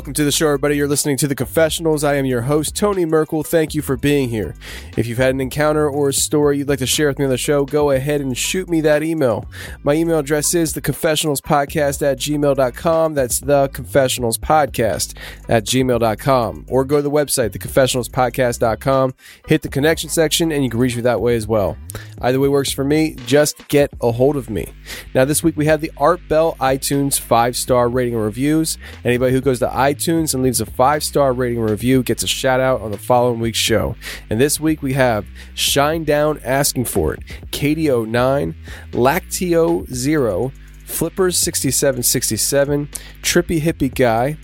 Welcome to the show, everybody. You're listening to The Confessionals. I am your host, Tony Merkel. Thank you for being here. If you've had an encounter or a story you'd like to share with me on the show, go ahead and shoot me that email. My email address is theconfessionalspodcast at gmail.com. That's the confessionals podcast at gmail.com. Or go to the website, theconfessionalspodcast.com, hit the connection section, and you can reach me that way as well. Either way works for me. Just get a hold of me. Now, this week we have the Art Bell iTunes five star rating and reviews. Anybody who goes to and leaves a five star rating review gets a shout out on the following week's show. And this week we have Shine Down Asking for It, KDO9, Lactio Zero, Flippers 6767, Trippy Hippie Guy,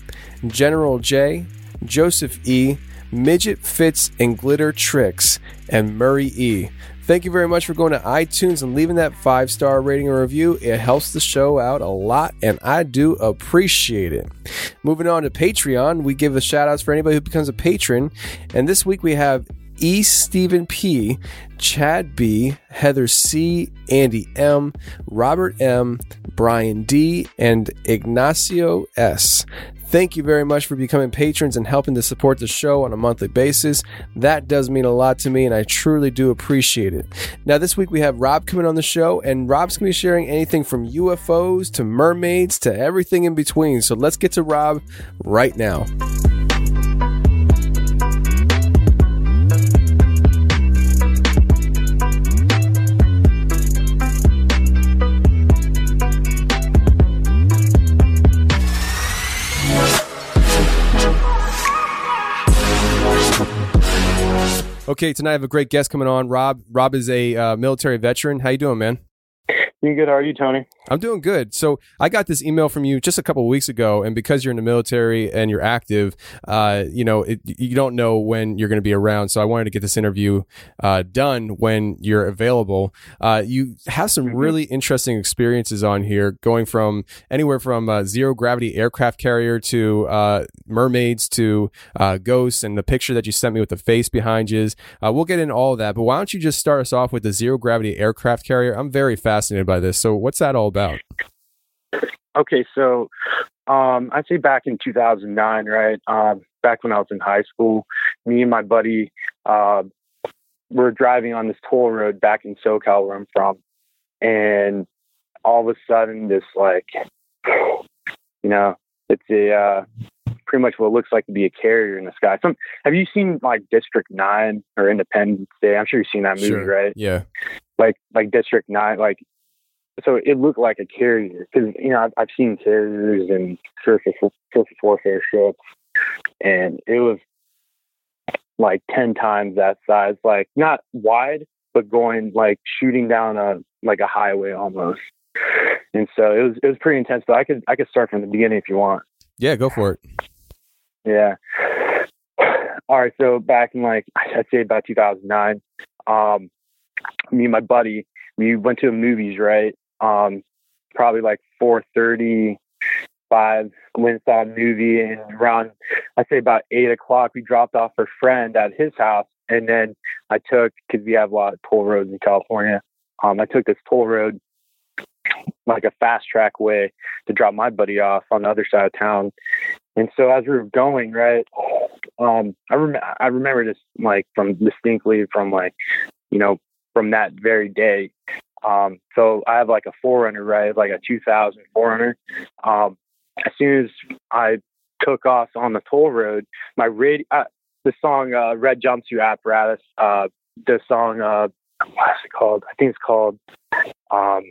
General J, Joseph E, Midget Fits and Glitter Tricks, and Murray E. Thank you very much for going to iTunes and leaving that five star rating and review. It helps the show out a lot, and I do appreciate it. Moving on to Patreon, we give the shout outs for anybody who becomes a patron. And this week we have E. Stephen P., Chad B., Heather C., Andy M., Robert M., Brian D., and Ignacio S. Thank you very much for becoming patrons and helping to support the show on a monthly basis. That does mean a lot to me, and I truly do appreciate it. Now, this week we have Rob coming on the show, and Rob's going to be sharing anything from UFOs to mermaids to everything in between. So let's get to Rob right now. Okay, tonight I have a great guest coming on. Rob. Rob is a uh, military veteran. How you doing, man? Doing good. How are you, Tony? I'm doing good. So I got this email from you just a couple of weeks ago, and because you're in the military and you're active, uh, you know, it, you don't know when you're going to be around. So I wanted to get this interview uh, done when you're available. Uh, you have some Mm-hmm. really interesting experiences on here, going from anywhere from uh, zero gravity aircraft carrier to uh, mermaids to uh, ghosts, and the picture that you sent me with the face behind you. Uh, we'll get into all of that, but why don't you just start us off with the zero gravity aircraft carrier? I'm very fascinated by this. So what's that all about? Okay, so um, I'd say back in 2009, right? Um, back when I was in high school, me and my buddy uh, were driving on this toll road back in SoCal, where I'm from, and all of a sudden, this like, you know, it's a uh, pretty much what it looks like to be a carrier in the sky. Some have you seen like District Nine or Independence Day? I'm sure you've seen that movie, Sure. right? Yeah. like like District Nine, like so it looked like a carrier because you know I've, I've seen carriers and surface surface warfare ships, and it was like ten times that size, like not wide, but going like shooting down a like a highway almost. And so it was it was pretty intense. But I could I could start from the beginning if you want. Yeah, go for it. Yeah. All right. So back in like I'd say about 2009, um, me and my buddy, we went to the movies. Right. Um, probably like 4:30, five. Went saw a movie, and around I'd say about eight o'clock, we dropped off our friend at his house, and then I took because we have a lot of toll roads in California. Um, I took this toll road like a fast track way to drop my buddy off on the other side of town. And so as we were going, right, um, I remember I remember this like from distinctly from like, you know, from that very day. Um, so I have like a forerunner, right, like a 2000 forerunner. Um, as soon as I took off on the toll road, my radio, uh, the song uh, "Red Jumpsuit Apparatus," uh, the song, uh, what's it called? I think it's called. Um,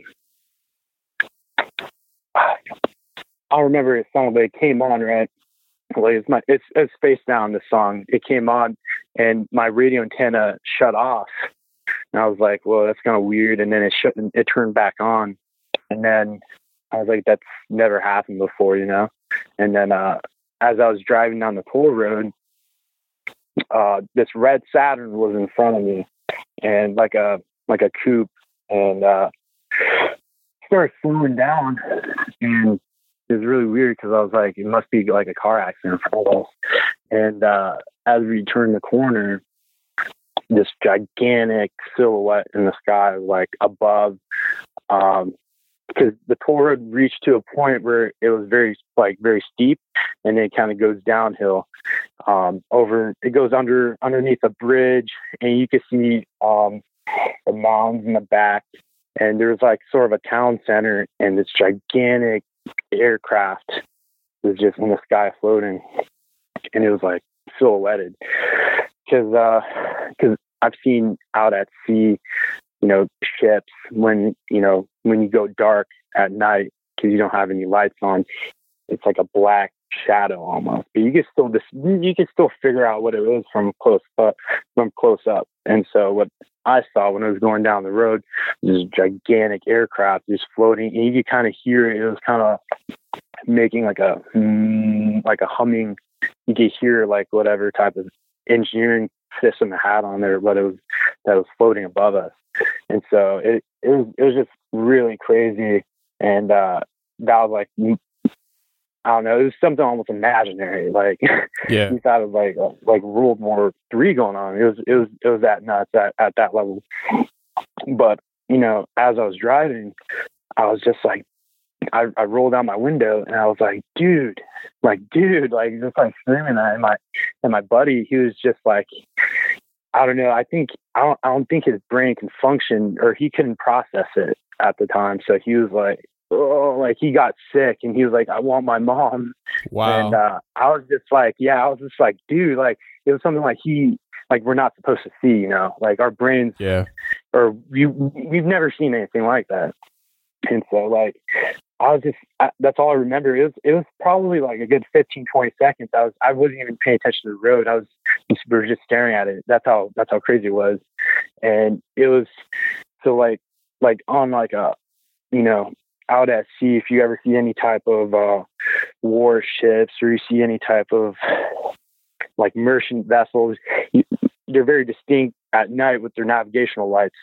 I don't remember the song, but it came on right. Like it's my it's it's face down the song. It came on and my radio antenna shut off. And I was like, well, that's kind of weird. And then it shut it turned back on. And then I was like, that's never happened before, you know? And then uh as I was driving down the toll road, uh this red Saturn was in front of me and like a like a coupe and uh started slowing down and it was really weird because I was like, it must be like a car accident. And uh, as we turned the corner, this gigantic silhouette in the sky, like above, um, because the toll road reached to a point where it was very like very steep, and then it kind of goes downhill. Um, over it goes under underneath a bridge, and you can see um, the mounds in the back. And there's like sort of a town center, and this gigantic aircraft was just in the sky floating, and it was like silhouetted. Because because I've seen out at sea, you know, ships when you know when you go dark at night because you don't have any lights on, it's like a black shadow almost. But you can still just you can still figure out what it is from close up from close up. And so what I saw when I was going down the road this gigantic aircraft just floating, and you could kind of hear it. It was kind of making like a mm, like a humming. You could hear like whatever type of engineering system the hat on there, but it was that was floating above us. And so it it was it was just really crazy, and uh, that was like I don't know. It was something almost imaginary. Like, yeah, you thought of like like World War Three going on. It was it was it was that nuts at at that level. But you know, as I was driving, I was just like, I, I rolled down my window and I was like, dude, like, dude, like, just like screaming at and my and my buddy. He was just like, I don't know. I think I don't I don't think his brain can function or he couldn't process it at the time. So he was like, oh, like he got sick and he was like, I want my mom. Wow. And uh, I was just like, yeah, I was just like, dude, like it was something like he, like we're not supposed to see, you know, like our brains, yeah, or you, we've never seen anything like that. And so like I was just I, that's all I remember. It was it was probably like a good 15, 20 seconds. I was I wasn't even paying attention to the road. I was just, we were just staring at it. That's how that's how crazy it was. And it was so like like on like a you know out at sea, if you ever see any type of uh, warships or you see any type of like merchant vessels, you, they're very distinct at night with their navigational lights.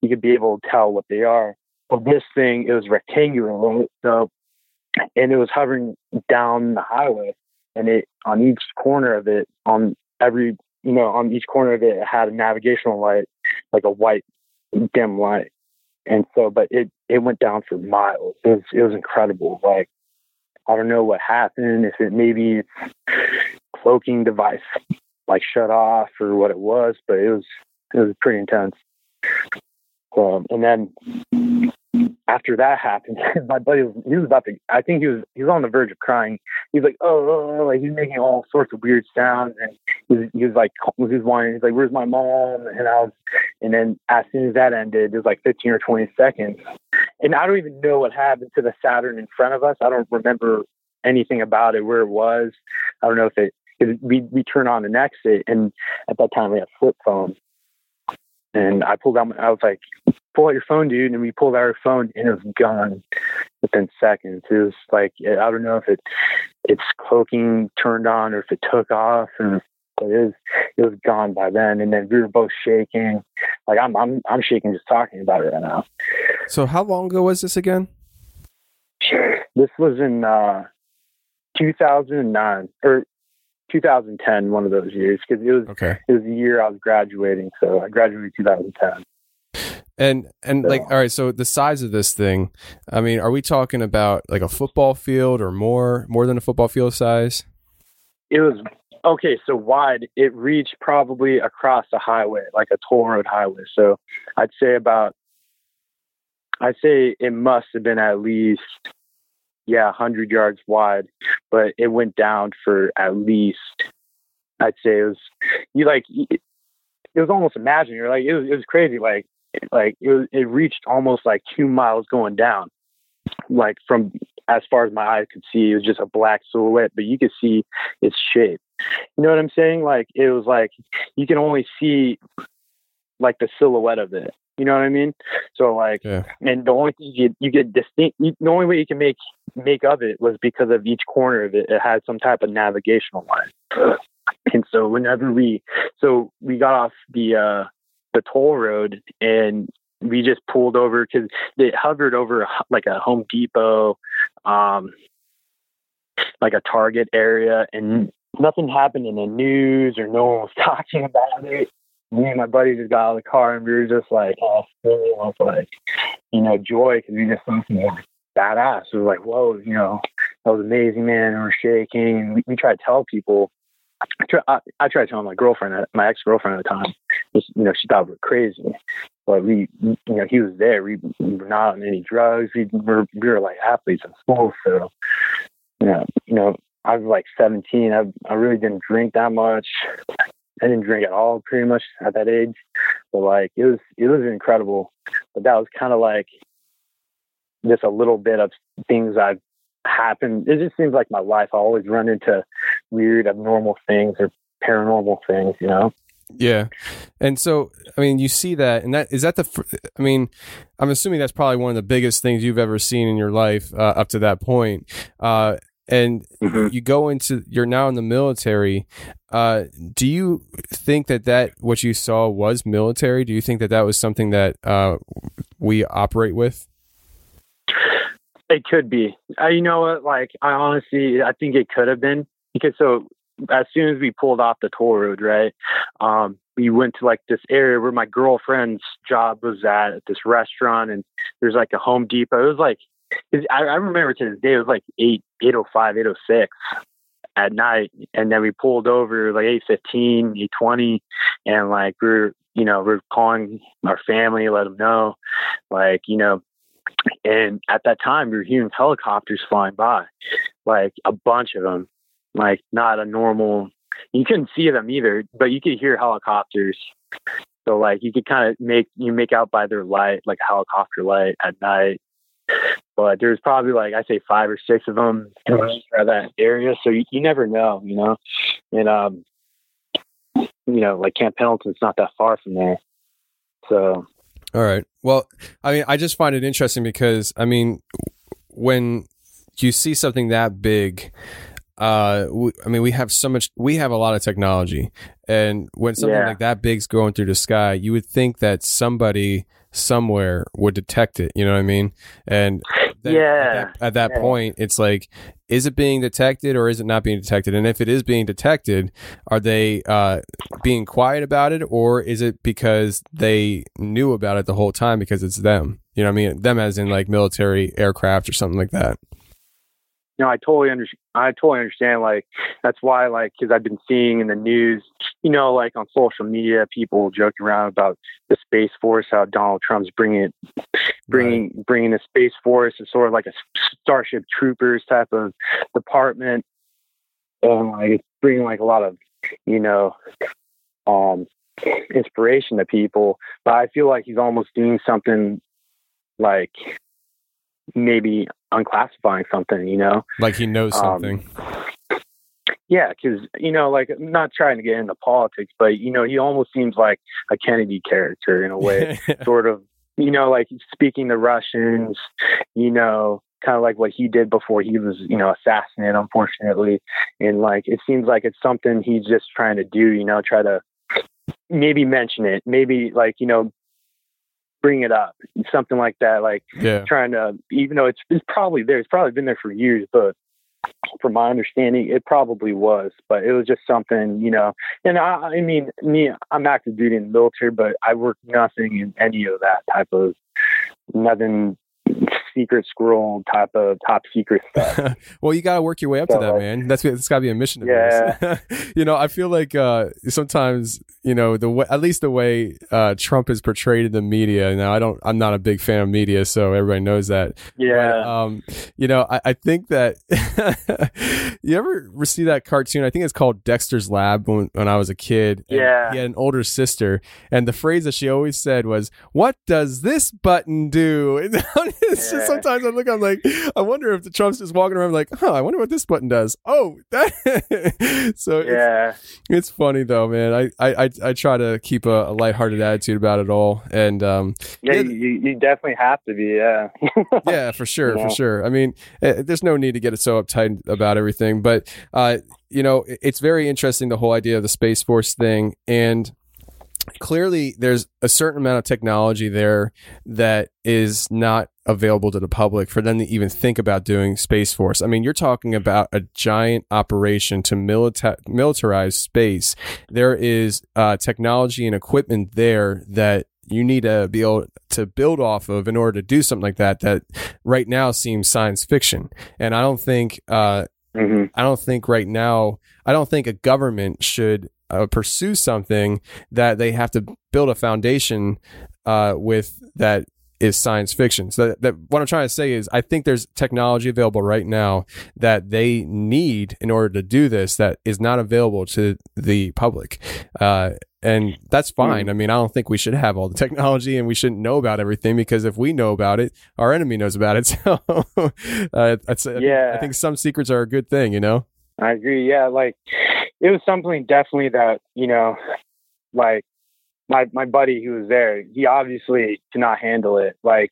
You could be able to tell what they are. Well, this thing it was rectangular, so and it was hovering down the highway, and it on each corner of it, on every you know, on each corner of it, it had a navigational light, like a white dim light. And so but it it went down for miles. It was it was incredible. Like i don't know what happened if it maybe cloaking device like shut off or what it was but it was it was pretty intense. Um, and then after that happened, my buddy was he was about to. I think he was he was on the verge of crying. He was like, oh, oh, oh like he's making all sorts of weird sounds, and he was, he was like he was whining. He's like, where's my mom? And I was, and then as soon as that ended, it was like 15 or 20 seconds, and I don't even know what happened to the Saturn in front of us. I don't remember anything about it, where it was. I don't know if it. We we turn on an exit, and at that time we had flip phones, and I pulled out. My, I was like, pull out your phone, dude. And we pulled out our phone and it was gone within seconds. It was like, I don't know if it its cloaking turned on or if it took off and but it was it was gone by then and then we were both shaking like i'm i'm i'm shaking just talking about it right now So how long ago was this again? this was in uh 2009 or 2010 one of those years because it was Okay. it was the year i was graduating so i graduated 2010 And and like all right, so the size of this thing, I mean, are we talking about like a football field or more more than a football field size? it was okay so wide it reached probably across a highway like a toll road highway so i'd say about i'd say it must have been at least yeah 100 yards wide but it went down for at least i'd say it was you like it was almost imaginary like it was, it was crazy. Like like it was, it reached almost like two miles going down. Like from as far as my eyes could see it was just a black silhouette but you could see its shape. You know what i'm saying? Like it was like you can only see like the silhouette of it you know what i mean? So like Yeah. and the only thing you, you get distinct you, the only way you can make make of it was because of each corner of it it had some type of navigational line. And so whenever we so we got off the uh the toll road and we just pulled over because it hovered over like a home depot um like a target area and nothing happened in the news or no one was talking about it me and my buddy just got out of the car and we were just like all full of like you know joy because we just saw something like badass it was like whoa you know that was amazing man and we're shaking and we, we try to tell people I try, I, I tried telling my girlfriend, uh, my ex girlfriend at the time, just, you know, she thought we were crazy. But we, you know, he was there. We, we were not on any drugs. We were, we were like athletes in school. So, you know, you know, I was like 17. I, I really didn't drink that much. I didn't drink at all pretty much at that age. But like, it was, it was incredible. But that was kind of like just a little bit of things I've happened. It just seems like my life. I always run into weird, abnormal things or paranormal things, you know? Yeah, and so I mean, you see that, and that is that the. I mean, I'm assuming that's probably one of the biggest things you've ever seen in your life uh, up to that point. Uh, and Mhm. you go into you're now in the military. Uh, do you think that that what you saw was military? Do you think that that was something that uh, we operate with? It could be. Uh, you know what? Like, I honestly, I think it could have been because so as soon as we pulled off the toll road, right? Um, we went to like this area where my girlfriend's job was at, at this restaurant, and there's like a Home Depot. It was like, I, I remember to this day, it was like eight, eight oh five, eight oh six at night, and then we pulled over like eight fifteen, eight twenty, and like we're, you know, we're calling our family, let them know, like, you know, and at that time, we were hearing helicopters flying by, like a bunch of them, like not a normal. You couldn't see them either, but you could hear helicopters. So like you could kind of make you make out by their light, like helicopter light at night. But there's probably like I say five or six of them around that area, so you, you never know, you know. And um, you know, like Camp Pendleton's not that far from there, so All right. Well, I mean, I just find it interesting because I mean, when you see something that big, uh, we, I mean, we have so much, we have a lot of technology, and when something Yeah. like that big's going through the sky, you would think that somebody somewhere would detect it. You know what I mean? And Yeah. at that, at that Yeah. point, it's like, is it being detected or is it not being detected? And if it is being detected, are they uh, being quiet about it or is it because they knew about it the whole time because it's them? You know what I mean? Them as in like military aircraft or something like that. you know, I totally under, I totally understand. Like, that's why, like, because I've been seeing in the news, you know, like on social media, people joking around about the space force, how Donald Trump's bringing it, bringing bringing the space force as sort of like a Starship Troopers type of department, and like it's bringing like a lot of, you know, um, inspiration to people. But I feel like he's almost doing something like maybe unclassifying something, you know. Like he knows Um, something. Yeah, because you know, like I'm not trying to get into politics, but you know, he almost seems like a Kennedy character in a way, sort of. You know, like speaking to Russians, you know, kind of like what he did before he was, you know, assassinated, unfortunately. And like, it seems like it's something he's just trying to do, you know, try to maybe mention it, maybe like, you know, bring it up, something like that. Like Yeah. trying to, even though it's, it's probably there, it's probably been there for years, but from my understanding, it probably was, but it was just something, you know. And I, I mean, me, I'm active duty in the military, but I work nothing in any of that type of nothing secret scroll type of top secret stuff. well, you got to work your way up to that, man. That's it's got to be a mission. Of you know, I feel like uh, sometimes you know the way, at least the way uh, Trump is portrayed in the media. Now, I don't, I'm not a big fan of media, so everybody knows that. yeah. But, um, you know, I, I think that you ever see that cartoon? I think it's called Dexter's Lab when, when I was a kid. Yeah. He had an older sister, and the phrase that she always said was, "What does this button do?" And it's just sometimes I look, I'm like, I wonder if the Trump's just walking around like, "Huh, I wonder what this button does." Oh, that. so yeah. it's funny though, man. I I I, I try to keep a, a lighthearted attitude about it all, and um, Yeah, Yeah. you, you definitely have to be. Yeah. yeah, for sure, Yeah. for sure. I mean, eh, there's no need to get it so uptight about everything, but uh, you know, it's very interesting the whole idea of the space force thing, and clearly there's a certain amount of technology there that is not available to the public for them to even think about doing space force. I mean, you're talking about a giant operation to milita- militarize space. There is uh, technology and equipment there that you need to be able to build off of in order to do something like that that right now seems science fiction and i don't think uh, hmm I don't think right now, I don't think a government should uh, pursue something that they have to build a foundation uh, with that is science fiction. So that, that what I'm trying to say is, I think there's technology available right now that they need in order to do this that is not available to the public. Uh, and that's fine. I mean, I don't think we should have all the technology and we shouldn't know about everything because if we know about it, our enemy knows about it. So, uh, that's, Yeah. I think some secrets are a good thing, you know? I agree. Yeah, like it was something definitely that you know, like my my buddy who was there, he obviously cannot handle it. Like,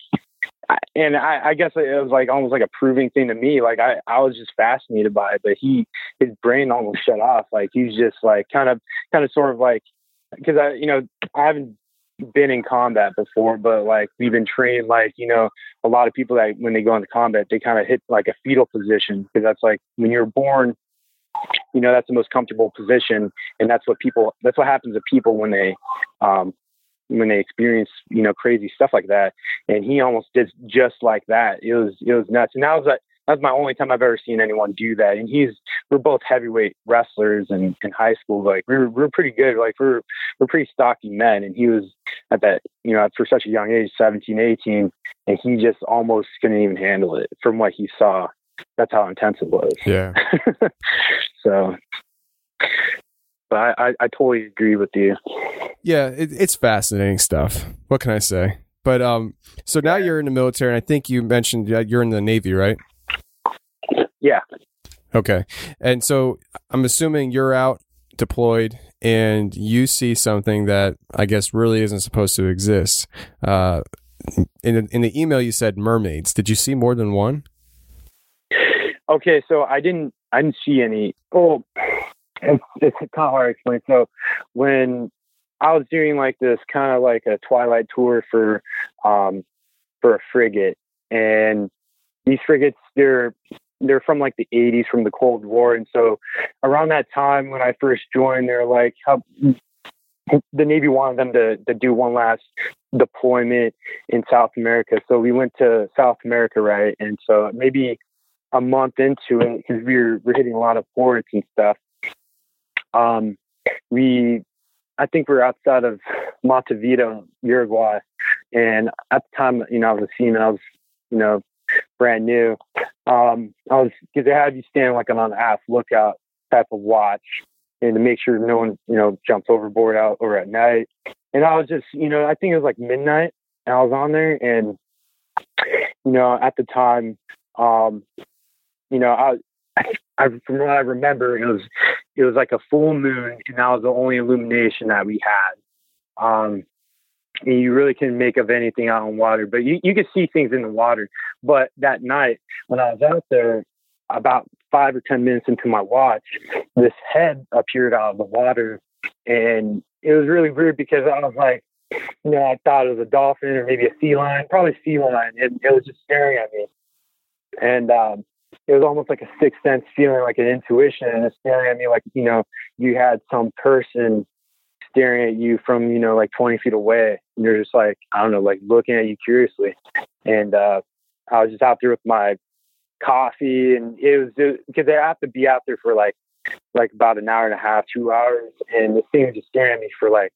and I, I guess it was like almost like a proving thing to me. Like I I was just fascinated by it, but he his brain almost shut off. Like he's just like kind of kind of sort of like because I you know I haven't been in combat before, but like we've been trained like you know a lot of people that when they go into combat they kind of hit like a fetal position because that's like when you're born you know that's the most comfortable position and that's what people that's what happens to people when they um when they experience you know crazy stuff like that and he almost did just like that it was it was nuts and that was like that's my only time I've ever seen anyone do that. And he's we're both heavyweight wrestlers in, in high school. Like we're we're pretty good. Like we're we're pretty stocky men. And he was at that you know for such a young age, 17, 18, and he just almost couldn't even handle it from what he saw. That's how intense it was. Yeah. so, but I, I, I totally agree with you. Yeah, it, it's fascinating stuff. What can I say? But um, so now you're in the military, and I think you mentioned you're in the Navy, right? Yeah. Okay, and so I'm assuming you're out deployed, and you see something that I guess really isn't supposed to exist. Uh, in in the email, you said mermaids. Did you see more than one? Okay, so I didn't I didn't see any. Oh, it's it's kind of hard to explain. So when I was doing like this kind of like a twilight tour for um for a frigate, and these frigates they're they're from like the 80s from the Cold War, and so around that time when I first joined, they're like how the Navy wanted them to to do one last deployment in South America. So we went to South America, right? And so maybe a month into it, because we were we're hitting a lot of ports and stuff. Um, we, I think we are outside of Montevideo, Uruguay, and at the time, you know, I was a seaman. I was, you know, brand new. Um, I was because they had you stand like an on an lookout type of watch, and to make sure no one, you know, jumps overboard out or at night. And I was just, you know, I think it was like midnight, and I was on there, and you know, at the time, um, you know, I, I, from what I remember, it was, it was like a full moon, and that was the only illumination that we had. Um, and you really can make of anything out on water, but you, you can see things in the water. But that night when I was out there, about five or 10 minutes into my watch, this head appeared out of the water. And it was really weird because I was like, you know, I thought it was a dolphin or maybe a sea lion, probably sea lion. And it was just staring at me. And, um, it was almost like a sixth sense feeling, like an intuition, and it's staring at me like you know you had some person staring at you from you know like 20 feet away, and you're just like I don't know, like looking at you curiously. And uh, I was just out there with my coffee, and it was because they have to be out there for like like about an hour and a half, two hours, and the thing was just staring at me for like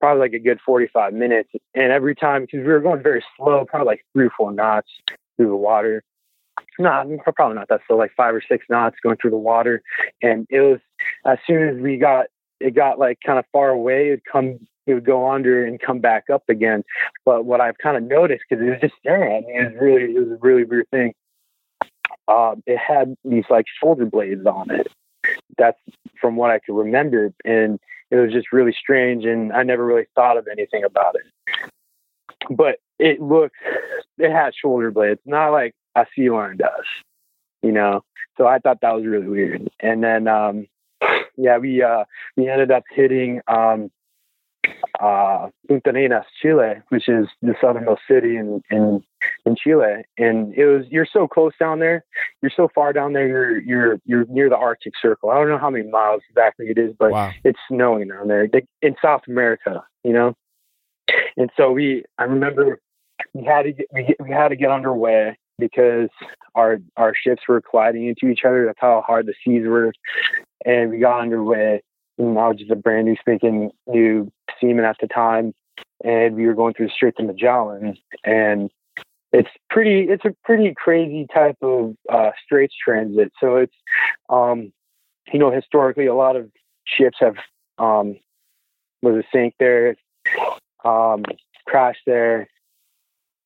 probably like a good 45 minutes. And every time, because we were going very slow, probably like three or four knots through the water, not probably not that slow, like five or six knots going through the water. And it was as soon as we got it got like kind of far away, it'd come it would go under and come back up again. But what I've kind of noticed because it was just staring at me, it was really it was a really weird thing. Um, it had these like shoulder blades on it. That's from what I could remember, and it was just really strange. And I never really thought of anything about it. But it looked, it had shoulder blades, not like a sea lion does, you know. So I thought that was really weird. And then, um, yeah, we uh, we ended up hitting um, uh, Punta Arenas, Chile, which is the southernmost city in, in in Chile. And it was you're so close down there, you're so far down there, you're you're you're near the Arctic Circle. I don't know how many miles exactly it is, but wow. it's snowing down there in South America, you know. And so we, I remember we had to get, we, we had to get underway because our our ships were colliding into each other. That's how hard the seas were, and we got underway. And I was just a brand new speaking new seaman at the time, and we were going through the Straits of Magellan, and it's pretty it's a pretty crazy type of uh, straits transit. So it's um, you know historically a lot of ships have um, was a sink there, um, crashed there,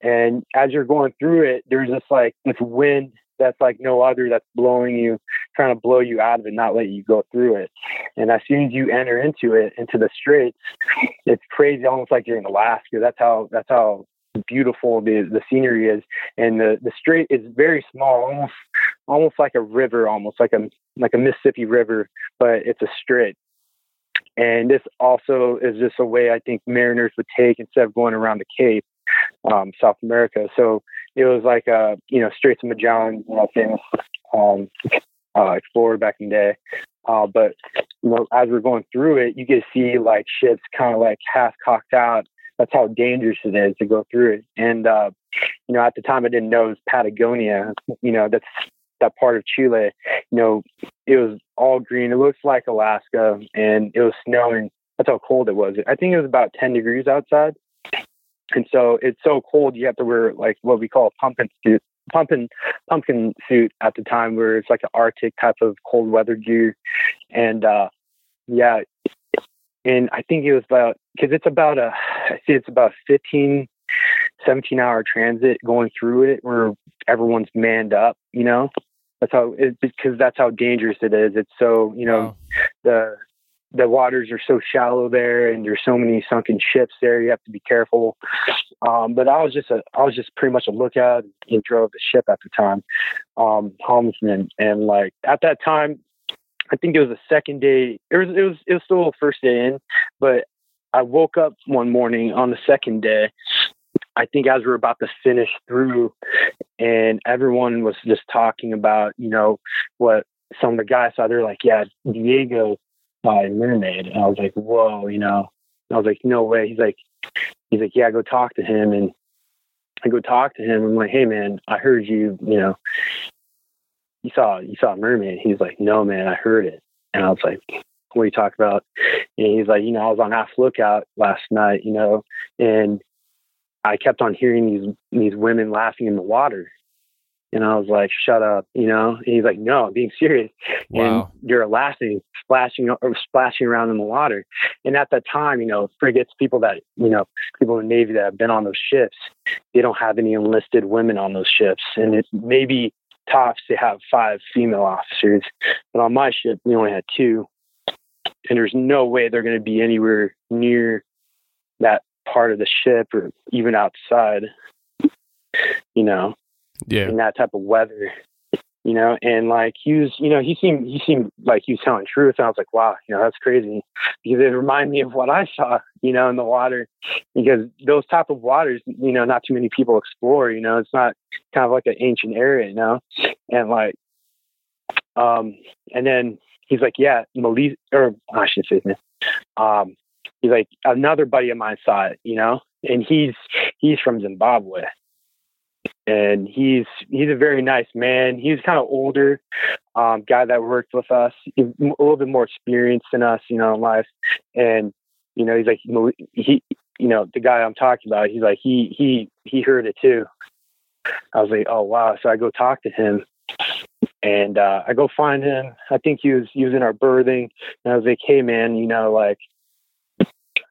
and as you're going through it, there's this like this wind that's like no other that's blowing you, trying to blow you out of it, not let you go through it. And as soon as you enter into it, into the straits, it's crazy, almost like you're in Alaska. That's how that's how beautiful the the scenery is. And the the strait is very small, almost almost like a river, almost like a like a Mississippi River, but it's a strait. And this also is just a way I think mariners would take instead of going around the Cape um, South America. So it was like a you know Straits of Magellan, you know, famous um, uh, explorer back in the day. Uh, but you know, as we're going through it, you get to see like ships kind of like half cocked out. That's how dangerous it is to go through it. And uh, you know, at the time, I didn't know it was Patagonia. You know, that's that part of Chile. You know, it was all green. It looks like Alaska, and it was snowing. That's how cold it was. I think it was about 10 degrees outside. And so it's so cold, you have to wear like what we call a pumpkin suit, pumpkin pumpkin suit at the time, where it's like an Arctic type of cold weather gear. And uh, yeah, and I think it was about because it's about a I see it's about 15, 17 hour transit going through it where everyone's manned up. You know, that's how it because that's how dangerous it is. It's so you know wow. the the waters are so shallow there and there's so many sunken ships there you have to be careful um, but i was just a i was just pretty much a lookout and drove the ship at the time um helmsman and like at that time i think it was the second day it was it was it was still the first day in but i woke up one morning on the second day I think as we're about to finish through, and everyone was just talking about, you know, what some of the guys saw. They're like, "Yeah, Diego by Mermaid. And I was like, whoa, you know. I was like, no way. He's like, he's like, yeah, go talk to him. And I go talk to him. I'm like, hey man, I heard you, you know, you saw you saw mermaid. He's like, no man, I heard it. And I was like, what are you talking about? And he's like, you know, I was on half lookout last night, you know, and I kept on hearing these these women laughing in the water. And I was like, shut up, you know? And he's like, no, I'm being serious. Wow. And you're laughing, splashing or splashing around in the water. And at that time, you know, frigates, people that, you know, people in the Navy that have been on those ships, they don't have any enlisted women on those ships. And it maybe tops they have five female officers. But on my ship, we only had two. And there's no way they're going to be anywhere near that part of the ship or even outside. You know, Yeah. in that type of weather. You know, and like he was, you know, he seemed he seemed like he was telling truth. And I was like, wow, you know, that's crazy because it reminded me of what I saw, you know, in the water. Because those type of waters, you know, not too many people explore. You know, it's not kind of like an ancient area, you know, and like, um, and then he's like, yeah, Melissa, or I should say this. Um, he's like another buddy of mine saw it, you know, and he's he's from Zimbabwe and he's he's a very nice man. He's kind of older, um, guy that worked with us, a little bit more experienced than us, you know, in life. And you know, he's like he, you know, the guy I'm talking about. He's like he he he heard it too. I was like, oh wow. So I go talk to him, and uh, I go find him. I think he was using our berthing, and I was like, hey man, you know, like.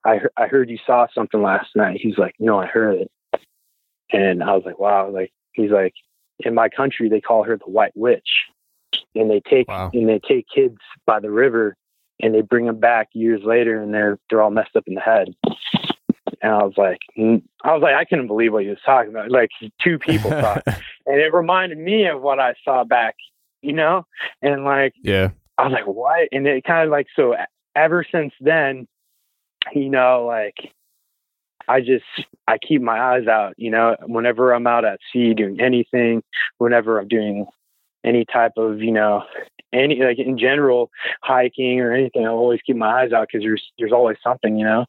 I, I heard you saw something last night. He's like, no, I heard it. And I was like, wow, like he's like, in my country they call her the white witch. And they take Wow. and they take kids by the river and they bring them back years later and they're they're all messed up in the head. And I was like, mm, I was like, I couldn't believe what he was talking about. Like two people saw, it. and it reminded me of what I saw back, you know. And like, yeah. I was like, what? And it kind of like so. Ever since then, you know, like I just I keep my eyes out. You know, whenever I'm out at sea doing anything, whenever I'm doing any type of you know any like in general hiking or anything, I always keep my eyes out because there's there's always something. You know,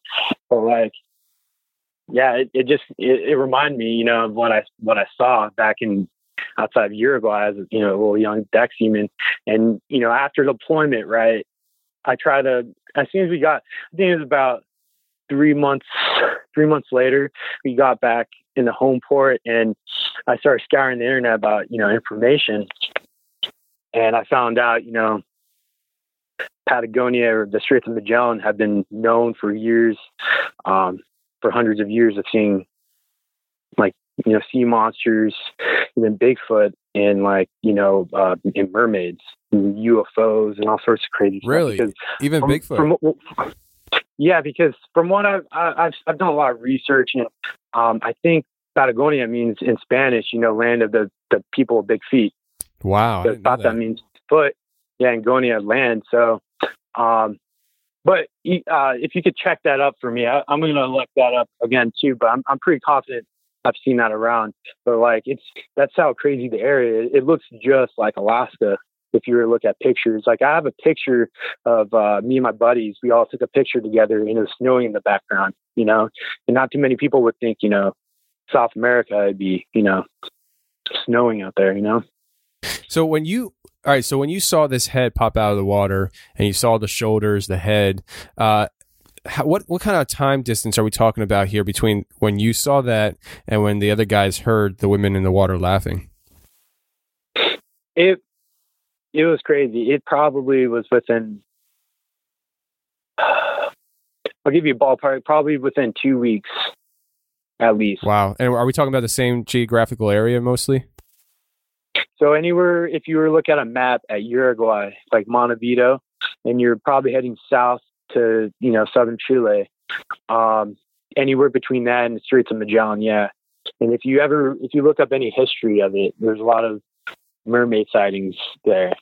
but like. Yeah, it, it just it, it reminded me, you know, of what I what I saw back in outside of Uruguay as you know a little young deck seaman, and you know after deployment, right? I try to as soon as we got, I think it was about three months, three months later, we got back in the home port, and I started scouring the internet about you know information, and I found out you know Patagonia or the Straits of Magellan have been known for years, um, for hundreds of years of seeing like you know sea monsters, even Bigfoot, and like you know uh, and mermaids, and UFOs, and all sorts of crazy Really? stuff. Because Even from- Bigfoot. from- yeah, because from what I've I- I've I've done a lot of research, and um, I think Patagonia means in Spanish, you know, land of the the people with big feet. wow. I So didn't know Pata that. means foot. Yeah, and Gonia land. So, um, but uh, if you could check that up for me, I, I'm going to look that up again too. But I'm I'm pretty confident I've seen that around. But like, it's that's how crazy the area. It looks just like Alaska. If you were to look at pictures, like I have a picture of uh, me and my buddies. We all took a picture together, and it was snowing in the background. You know, and not too many people would think, you know, South America would be, you know, snowing out there. You know. So when you all right, so when you saw this head pop out of the water and you saw the shoulders, the head, uh, how, what what kind of time distance are we talking about here between when you saw that and when the other guys heard the women in the water laughing? it it was crazy. It probably was within. I'll give you a ballpark. Probably within two weeks, at least. Wow! And are we talking about the same geographical area mostly? So anywhere, if you were to look at a map at Uruguay, like Montevideo, and you're probably heading south to you know southern Chile, um, anywhere between that and the Straits of Magellan, yeah. And if you ever, if you look up any history of it, there's a lot of mermaid sightings there.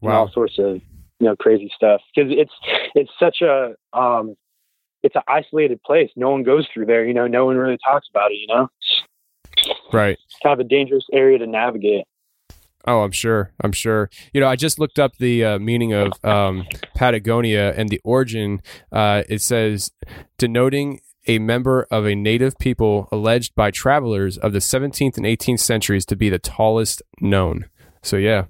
Wow. all sorts of you know crazy stuff because it's it's such a um it's an isolated place no one goes through there you know no one really talks about it you know Right. it's kind of a dangerous area to navigate Oh, I'm sure. I'm sure. You know, I just looked up the uh, meaning of um, Patagonia and the origin. Uh, it says denoting a member of a native people alleged by travelers of the 17th and 18th centuries to be the tallest known. So yeah,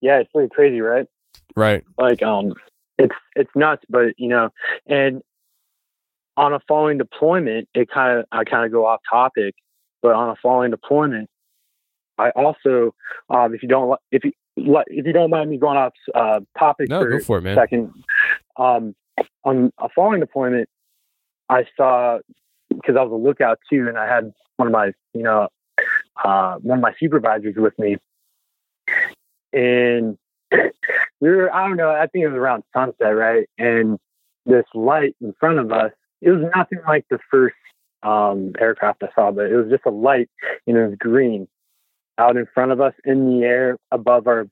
yeah it's pretty crazy right right. like um it's it's nuts but you know and on a following deployment it kind of i kind of go off topic but on a following deployment i also um if you don't if you if you don't mind me going off uh topic No, for go for it, man. second. Um, on a following deployment, I saw because I was a lookout too, and I had one of my, you know, uh, one of my supervisors with me, and we were, I don't know, I think it was around sunset, right? And this light in front of us it was nothing like the first um, aircraft I saw, but it was just a light and it was green out in front of us in the air above our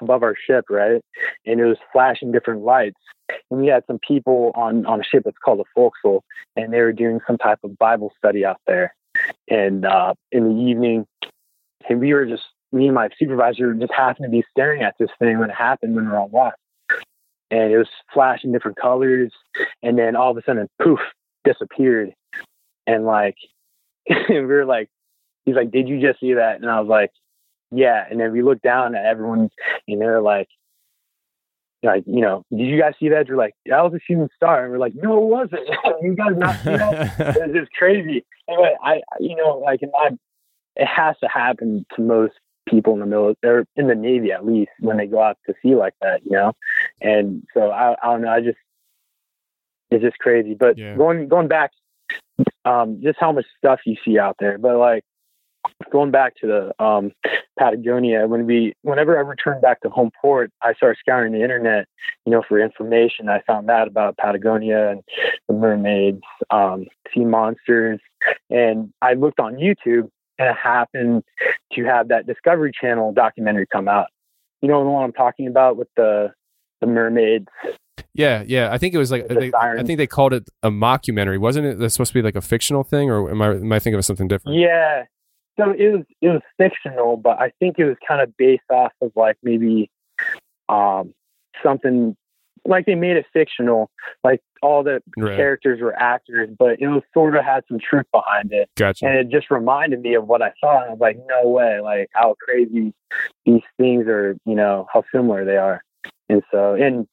above our ship, right? And it was flashing different lights. And we had some people on on a ship that's called a forecastle, and they were doing some type of Bible study out there. And uh, in the evening, and we were just me and my supervisor just happened to be staring at this thing when it happened when we were on watch. And it was flashing different colors, and then all of a sudden, poof, disappeared. And like, we were like, he's like, "Did you just see that?" And I was like, "Yeah." And then we look down at everyone, and they're like, like, you know, did you guys see that? You're like, that was a shooting star. And we're like, no, it wasn't. you guys not see that? it was just crazy. Anyway, I, you know, like in my, it has to happen to most people in the military, in the Navy at least, when they go out to sea like that, you know? And so I, I don't know. I just, it's just crazy. But Yeah. going, going back, um, just how much stuff you see out there. But like, going back to the um, Patagonia, when we, whenever I returned back to home port, I started scouring the internet, you know, for information. I found out about Patagonia and the mermaids, um, sea monsters, and I looked on YouTube, and it happened to have that Discovery Channel documentary come out. You know the one I'm talking about with the the mermaids. Yeah, yeah. I think it was like they, I think they called it a mockumentary, wasn't it? That's supposed to be like a fictional thing, or am I am I thinking of something different? Yeah. So it was it was fictional, but I think it was kind of based off of like maybe um something like they made it fictional, like all the Right. characters were actors, but it was sort of had some truth behind it. Gotcha. And it just reminded me of what I saw. And I was like, no way, like how crazy these things are, you know, how similar they are. And so and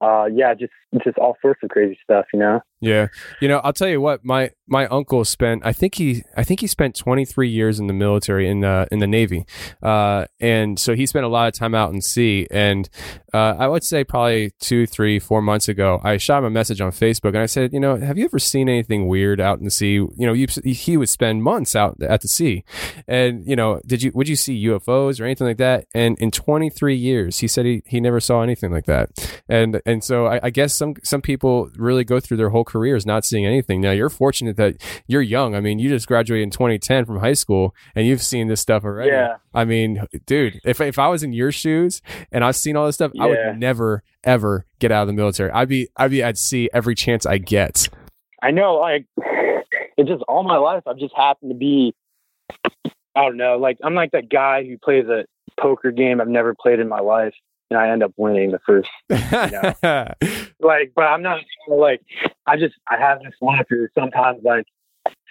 uh yeah, just just all sorts of crazy stuff, you know? Yeah, you know, I'll tell you what. My my uncle spent. I think he. I think he spent 23 years in the military in uh, in the Navy, uh, and so he spent a lot of time out in sea. And uh, I would say probably two, three, four months ago, I shot him a message on Facebook, and I said, you know, have you ever seen anything weird out in the sea? You know, you, he would spend months out at the sea, and you know, did you would you see UFOs or anything like that? And in 23 years, he said he, he never saw anything like that. And and so I, I guess some some people really go through their whole careers not seeing anything. Now you're fortunate that you're young. I mean, you just graduated in 2010 from high school, and you've seen this stuff already. Yeah. I mean, dude, if if I was in your shoes and I've seen all this stuff, I would never ever get out of the military. I'd be I'd be at sea every chance I get. I know, like, it's just all my life. I've just happened to be, I don't know, like, I'm like that guy who plays a poker game I've never played in my life, and I end up winning the first. Like, but I'm not, like, I just, I have this where sometimes, like,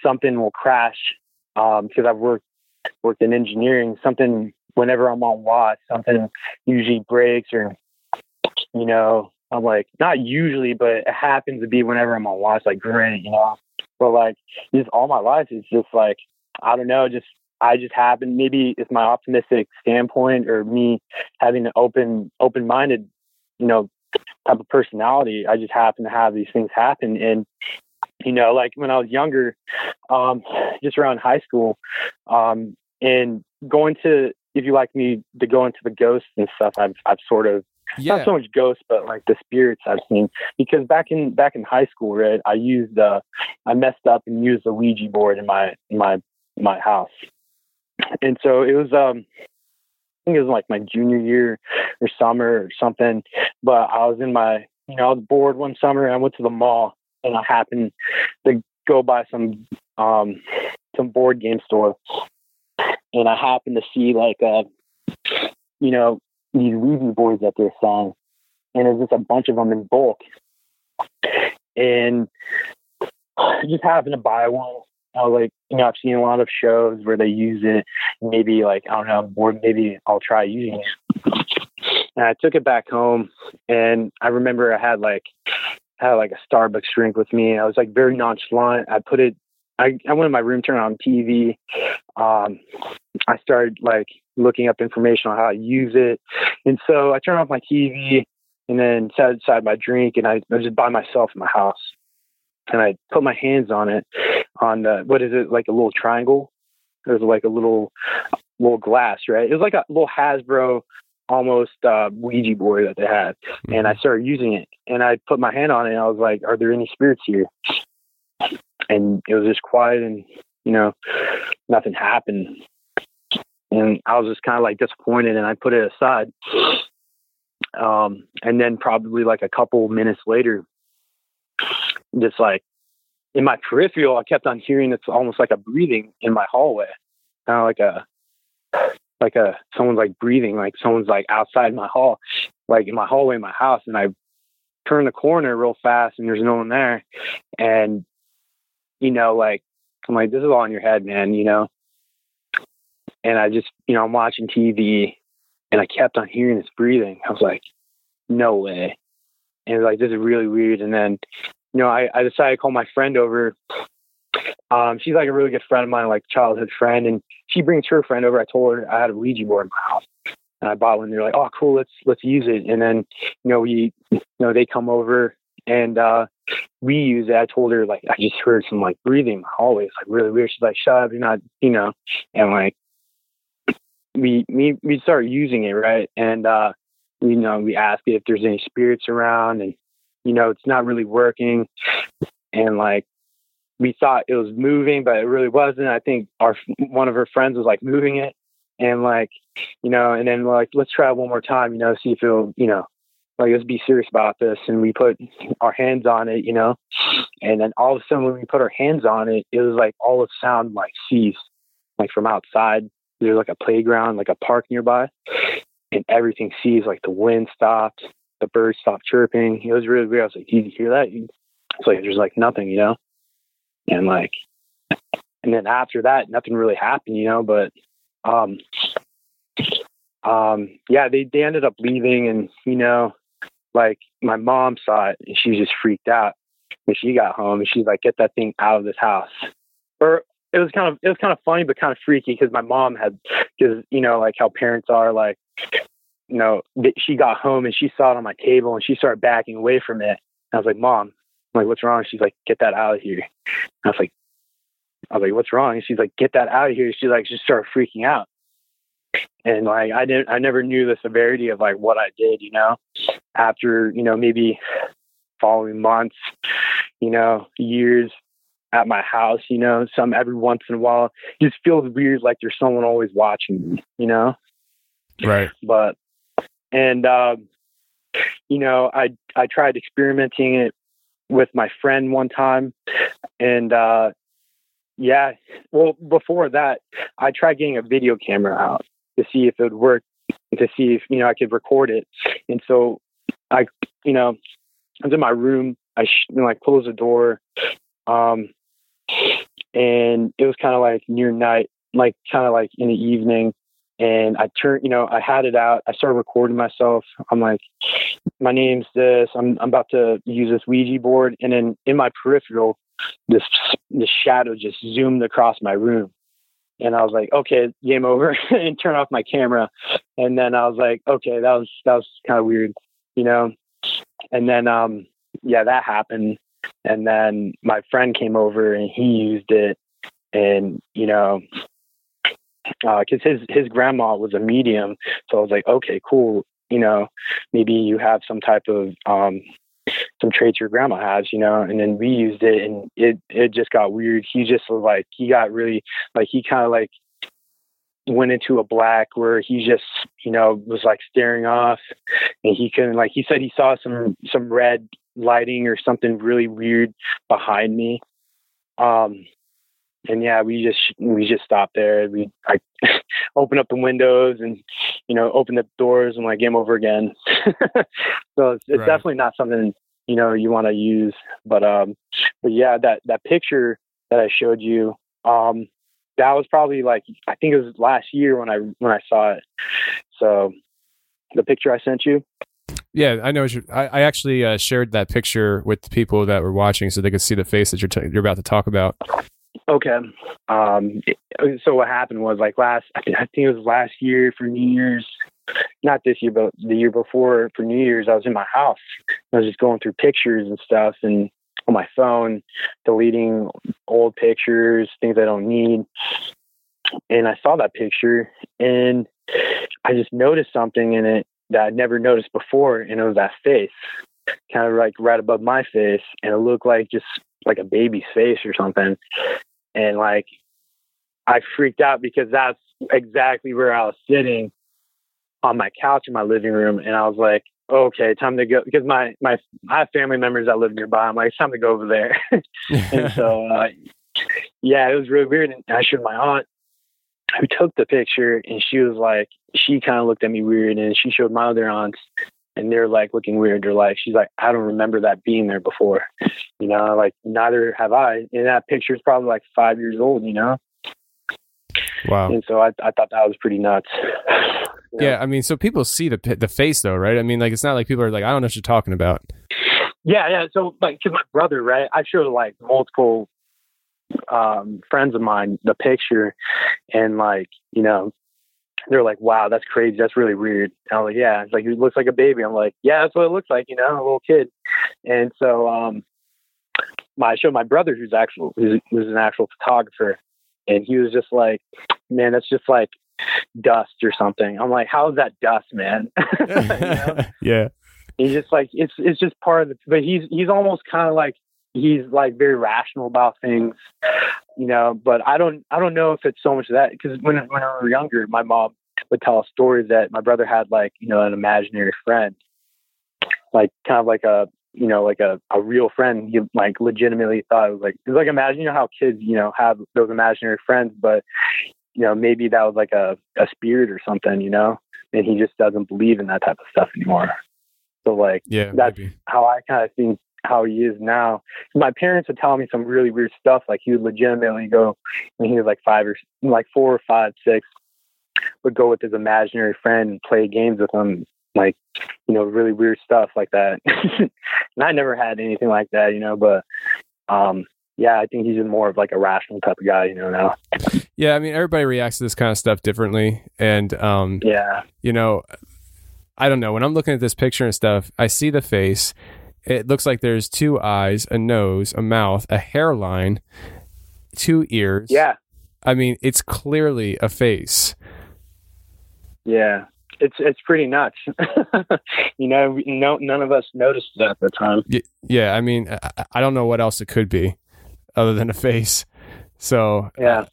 something will crash, um, because I've worked, worked in engineering, something, whenever I'm on watch, something usually breaks or, you know, I'm like, not usually, but it happens to be whenever I'm on watch, like, great, you know. But like, just all my life, it's just like, I don't know, just, I just happen, maybe it's my optimistic standpoint or me having an open, open minded, you know, type of personality. I just happen to have these things happen. And, you know, like when I was younger, um, just around high school, um, and going to, if you like me to go into the ghosts and stuff, I've, I've sort of yeah. not so much ghosts, but like the spirits I've seen. Because back in back in high school, right, I used uh, I messed up and used the Ouija board in my in my my house, and so it was um. I think it was like my junior year or summer or something. But I was in my, you know, I was bored one summer and I went to the mall and I happened to go by some, um, some board game store. And I happened to see like, uh, you know, these Ouija boards that they're selling, and there's just a bunch of them in bulk. And just happened to buy one. I was like, you know, I've seen a lot of shows where they use it. Maybe like I don't know, or maybe I'll try using it. And I took it back home, and I remember I had like had like a Starbucks drink with me. I was like very nonchalant. I put it. I, I went in my room, turned on TV. Um, I started like looking up information on how to use it. And so I turned off my TV and then sat aside my drink and I, I was just by myself in my house. And I put my hands on it on the, what is it, like a little triangle? There's like a little, little glass, right? It was like a little Hasbro almost uh, Ouija board that they had, and I started using it. And I put my hand on it, and I was like, "Are there any spirits here?" And it was just quiet, and you know, nothing happened. And I was just kind of like disappointed, and I put it aside. Um, and then probably like a couple minutes later, just like in my peripheral, I kept on hearing it's almost like a breathing in my hallway, kind of like a like a someone's like breathing, like someone's like outside my hall, like in my hallway in my house, and I turn the corner real fast and there's no one there, and you know, like I'm like, this is all in your head, man, you know. And I just, you know, I'm watching TV, and I kept on hearing this breathing. I was like, no way, and like this is really weird. And then, you know, I, I decided to call my friend over um, she's like a really good friend of mine, like childhood friend, and she brings her friend over. I told her I had a Ouija board in my house, and I bought one. They're like, "Oh, cool, let's let's use it." And then, you know, we, you know, they come over and uh we use it. I told her like I just heard some like breathing in the hallway. It's like really weird. She's like, "Shut up, you're not," you know, and like we we we start using it right, and uh you know we ask if there's any spirits around, and you know it's not really working, and like we thought it was moving, but it really wasn't. I think our one of her friends was like moving it, and like you know, and then like let's try it one more time, you know, see if it'll you know, like let's be serious about this. And we put our hands on it, you know, and then all of a sudden when we put our hands on it, it was like all the sound like ceased, like from outside. There's like a playground, like a park nearby, and everything ceased. Like the wind stopped, the birds stopped chirping. It was really weird. I was like, "Did you hear that?" It's like there's like nothing, you know and like and then after that nothing really happened you know but um um yeah they they ended up leaving and you know like my mom saw it and she just freaked out when she got home and she's like get that thing out of this house or it was kind of it was kind of funny but kind of freaky because my mom had because you know like how parents are like you know she got home and she saw it on my table and she started backing away from it i was like mom I'm like, what's wrong? She's like, get that out of here. I was like, I was like, what's wrong? And she's like, get that out of here. She's like, just started freaking out. And like, I didn't, I never knew the severity of like what I did, you know, after, you know, maybe following months, you know, years at my house, you know, some every once in a while, it just feels weird. Like there's someone always watching me, you know? Right. But, and, um, you know, I, I tried experimenting it with my friend one time and uh yeah well before that i tried getting a video camera out to see if it would work to see if you know i could record it. And so i you know i was in my room i sh- you know, like closed the door um and it was kind of like near night like kind of like in the evening and I turned, you know, I had it out. I started recording myself. I'm like, my name's this. I'm, I'm about to use this Ouija board, and then in my peripheral, this this shadow just zoomed across my room, and I was like, okay, game over, and turn off my camera. And then I was like, okay, that was that was kind of weird, you know. And then, um, yeah, that happened. And then my friend came over and he used it, and you know, because uh, his his grandma was a medium. So I was like, okay, cool. You know, maybe you have some type of um, some traits your grandma has, you know. And then we used it, and it it just got weird. He just was like, he got really like he kind of like went into a black where he just you know was like staring off and he couldn't like he said he saw some some red lighting or something really weird behind me um and yeah, we just we just stopped there. We I open up the windows and you know open the doors and like game over again. so it's, it's right. definitely not something you know you want to use. But um, but yeah, that that picture that I showed you, um, that was probably like I think it was last year when I when I saw it. So the picture I sent you. Yeah, I know. I, I actually uh, shared that picture with the people that were watching, so they could see the face that you're t- you're about to talk about. Okay. Um, so what happened was like last, I think it was last year for New Year's, not this year, but the year before for New Year's, I was in my house. I was just going through pictures and stuff and on my phone, deleting old pictures, things I don't need. And I saw that picture and I just noticed something in it that I'd never noticed before, and it was that face, kind of like right above my face, and it looked like just like a baby's face or something. And like, I freaked out because that's exactly where I was sitting on my couch in my living room, and I was like, okay, time to go because my my I have family members that live nearby. I'm like, it's time to go over there. and so, uh, yeah, it was really weird. And I showed my aunt who took the picture, and she was like, she kind of looked at me weird, and she showed my other aunts. And they're like looking weird. They're like, she's like, I don't remember that being there before. You know, like neither have I. And that picture is probably like five years old, you know? Wow. And so I, I thought that was pretty nuts. Yeah, I mean, so people see the the face though, right? I mean, like it's not like people are like, I don't know what you're talking about. Yeah, yeah. So like, cause my brother, right? I showed like multiple um, friends of mine the picture, and like, you know, they're like, "Wow, that's crazy. That's really weird." And I'm like, "Yeah." It's like it looks like a baby. I'm like, "Yeah, that's what it looks like." You know, a little kid. And so, um, my I showed my brother, who's actual, who's, who's an actual photographer, and he was just like, "Man, that's just like dust or something." I'm like, "How is that dust, man?" Yeah. he's just like it's it's just part of the but he's he's almost kind of like he's like very rational about things you know but i don't i don't know if it's so much of that because when, when i was younger my mom would tell a story that my brother had like you know an imaginary friend like kind of like a you know like a, a real friend he like legitimately thought it was like it was like imagine you know how kids you know have those imaginary friends but you know maybe that was like a, a spirit or something you know and he just doesn't believe in that type of stuff anymore so like Yeah. that's maybe. how I kind of think how he is now. My parents would tell me some really weird stuff. Like he would legitimately go when he was like five or like four or five, six, would go with his imaginary friend and play games with him, like you know, really weird stuff like that. and I never had anything like that, you know. But um, yeah, I think he's more of like a rational type of guy, you know. Now, Yeah, I mean, everybody reacts to this kind of stuff differently, and um, yeah, you know, I don't know. When I'm looking at this picture and stuff, I see the face. It looks like there's two eyes, a nose, a mouth, a hairline, two ears. yeah, I mean, it's clearly a face. yeah. It's it's pretty nuts, you know. No, none of us noticed it at the time. Yeah, I mean, I, I don't know what else it could be other than a face. So Yeah.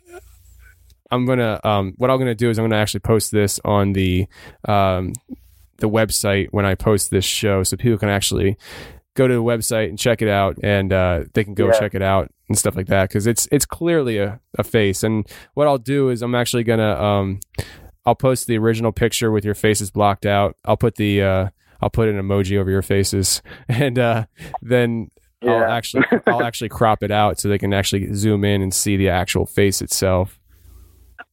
I'm gonna um, what I'm gonna do is I'm gonna actually post this on the um, the website when I post this show, so people can actually go to the website and check it out, and uh, they can go Yeah. check it out and stuff like that because it's it's clearly a, a face. And what I'll do is I'm actually gonna um, I'll post the original picture with your faces blocked out. I'll put the uh, I'll put an emoji over your faces, and uh, then I'll actually I'll actually crop it out so they can actually zoom in and see the actual face itself.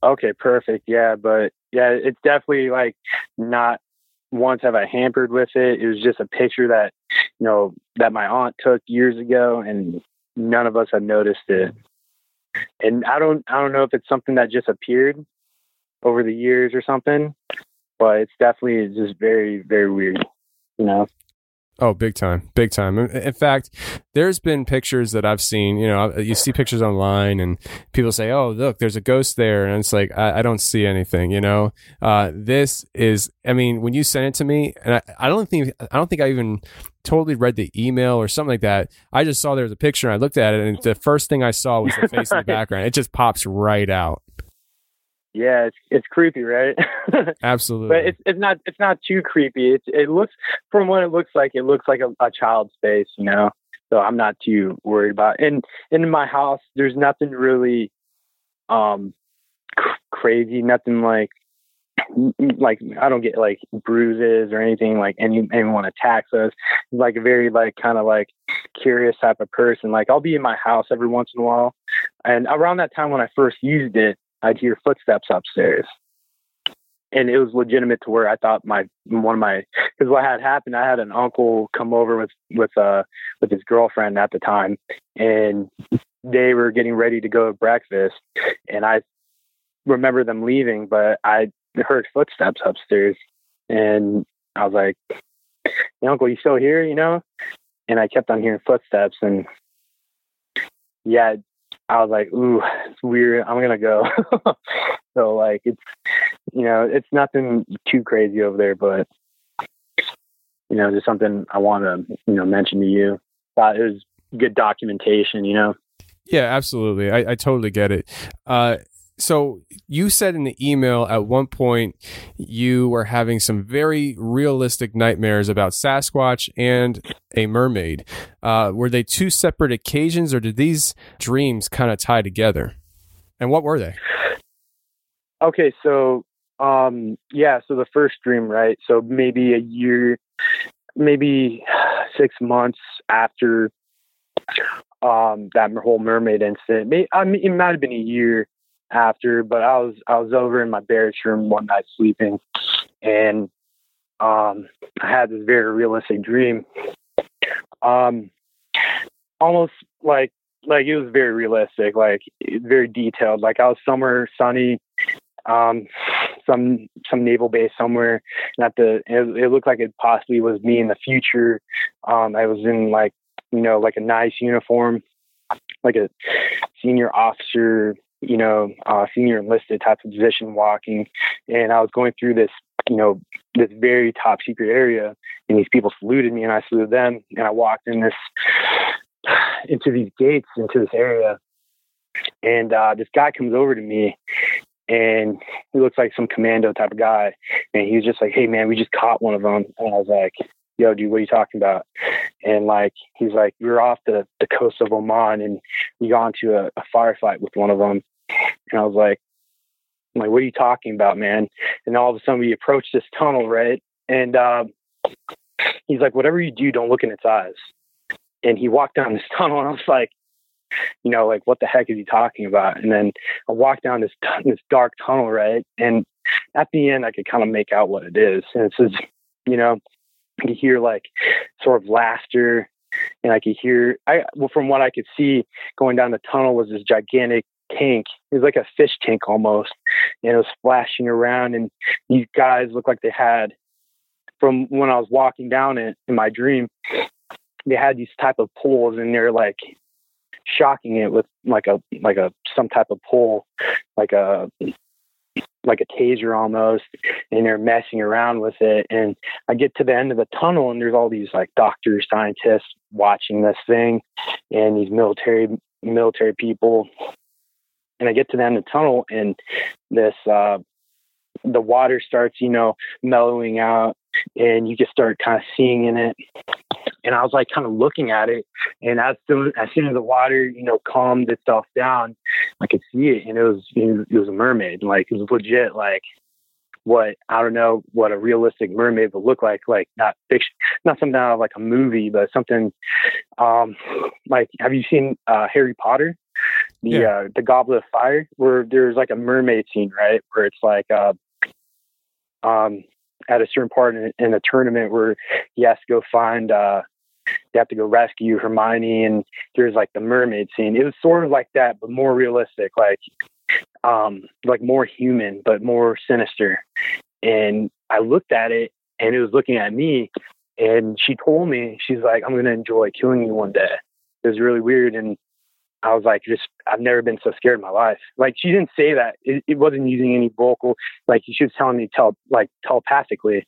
Okay, perfect. Yeah, but yeah, it's definitely like not once have I hampered with it. It was just a picture that you know that my aunt took years ago, and none of us had noticed it. And I don't, I don't know if it's something that just appeared over the years or something, but it's definitely just very, very weird. You know? Oh, big time, big time. In fact, there's been pictures that I've seen. You know, you see pictures online, and people say, "Oh, look, there's a ghost there," and it's like I, I don't see anything. You know, uh, this is. I mean, when you sent it to me, and I, I don't think I don't think I even totally read the email or something like that. I just saw there was a picture, and I looked at it, and the first thing I saw was the face in the background. It just pops right out. Yeah, it's it's creepy, right? Absolutely. but it's it's not it's not too creepy. It it looks from what it looks like, it looks like a, a child's face, you know. So I'm not too worried about. It. And in my house, there's nothing really um cr- crazy, nothing like like I don't get like bruises or anything like any anyone attacks us. Like a very like kind of like curious type of person. Like I'll be in my house every once in a while, and around that time when I first used it, I'd hear footsteps upstairs. And it was legitimate to where I thought my one of my because what had happened, I had an uncle come over with with uh with his girlfriend at the time, and they were getting ready to go to breakfast, and I remember them leaving, but I heard footsteps upstairs, and I was like, hey, "Uncle, you still here?" You know, and I kept on hearing footsteps, and yeah, I was like, "Ooh, it's weird. I'm gonna go." so like it's you know, it's nothing too crazy over there, but you know, just something I want to you know mention to you. Thought it was good documentation, you know. Yeah, absolutely. I, I totally get it. Uh, so you said in the email at one point you were having some very realistic nightmares about Sasquatch and a mermaid. Uh, were they two separate occasions, or did these dreams kind of tie together? And what were they? Okay, so um, yeah, so the first dream, right? So maybe a year, maybe six months after um, that whole mermaid incident. I mean, it might have been a year after, but I was I was over in my barracks room one night sleeping, and um, I had this very realistic dream. Um, almost like like it was very realistic, like very detailed. Like I was somewhere sunny, um, some some naval base somewhere, at the it, it looked like it possibly was me in the future. Um, I was in like you know like a nice uniform, like a senior officer you know, uh, senior enlisted type of position walking. And I was going through this, you know, this very top secret area and these people saluted me and I saluted them and I walked in this, into these gates, into this area. And uh, this guy comes over to me and he looks like some commando type of guy. And he was just like, Hey man, we just caught one of them. And I was like, yo, dude, what are you talking about? And like, he's like, we are off the, the coast of Oman and we got into a, a firefight with one of them. And I was like, I'm like, what are you talking about, man? And all of a sudden we approach this tunnel, right? And uh, he's like, whatever you do, don't look in its eyes. And he walked down this tunnel and I was like, you know, like what the heck is he talking about? And then I walked down this this dark tunnel, right? And at the end, I could kind of make out what it is. And it says, you know, you hear like sort of laughter, and I could hear. I well, from what I could see, going down the tunnel was this gigantic tank. It was like a fish tank almost, and it was splashing around. And these guys looked like they had, from when I was walking down it in my dream, they had these type of poles, and they're like shocking it with like a like a some type of pole, like a like a taser almost and they're messing around with it and i get to the end of the tunnel and there's all these like doctors scientists watching this thing and these military military people and I get to the end of the tunnel and this uh, the water starts, you know, mellowing out and you just start kind of seeing in it. And I was like kind of looking at it and as soon as soon as the water, you know, calmed itself down, I could see it and it was it was a mermaid. Like it was legit like what I don't know what a realistic mermaid would look like, like not fiction, not something out of like a movie, but something um like have you seen uh Harry Potter? The yeah. uh, the Goblet of Fire, where there's like a mermaid scene, right? Where it's like uh, um, at a certain part in, in the tournament where he has to go find uh, they have to go rescue Hermione, and there's like the mermaid scene. It was sort of like that, but more realistic, like um, like more human, but more sinister. And I looked at it, and it was looking at me, and she told me, she's like, "I'm gonna enjoy killing you one day." It was really weird, and I was like, just I've never been so scared in my life. Like she didn't say that. It, it wasn't using any vocal. Like she was telling me tele, like telepathically.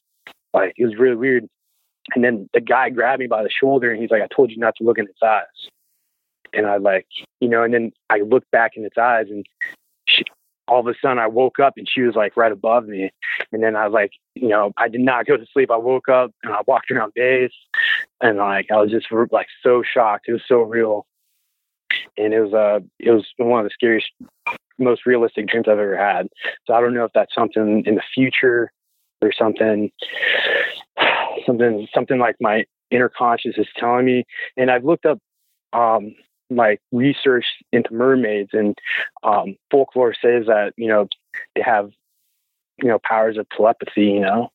Like it was really weird. And then the guy grabbed me by the shoulder and he's like, "I told you not to look in its eyes." And I like, you know. And then I looked back in its eyes, and she, all of a sudden I woke up and she was like right above me. And then I was like, you know, I did not go to sleep. I woke up and I walked around base, and like I was just like so shocked. It was so real and it was uh it was one of the scariest most realistic dreams I've ever had. So I don't know if that's something in the future or something something something like my inner conscious is telling me. And I've looked up um like research into mermaids and um folklore says that, you know, they have you know powers of telepathy, you know.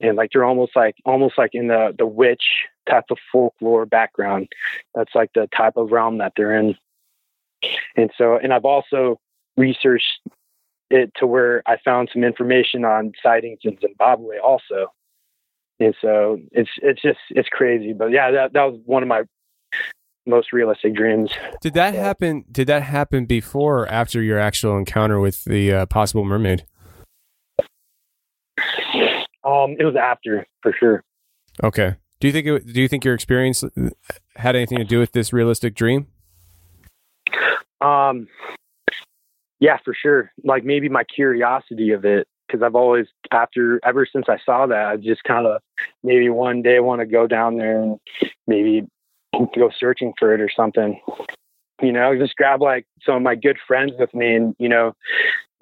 And like they're almost like almost like in the the witch type of folklore background. That's like the type of realm that they're in. And so, and I've also researched it to where I found some information on sightings in Zimbabwe also. And so it's it's just it's crazy, but yeah, that that was one of my most realistic dreams. Did that yeah. happen? Did that happen before or after your actual encounter with the uh, possible mermaid? Um, it was after for sure. Okay. Do you think it, do you think your experience had anything to do with this realistic dream? Um, yeah, for sure. Like maybe my curiosity of it, because I've always after ever since I saw that, I just kind of maybe one day want to go down there and maybe go searching for it or something. You know, just grab like some of my good friends with me, and you know,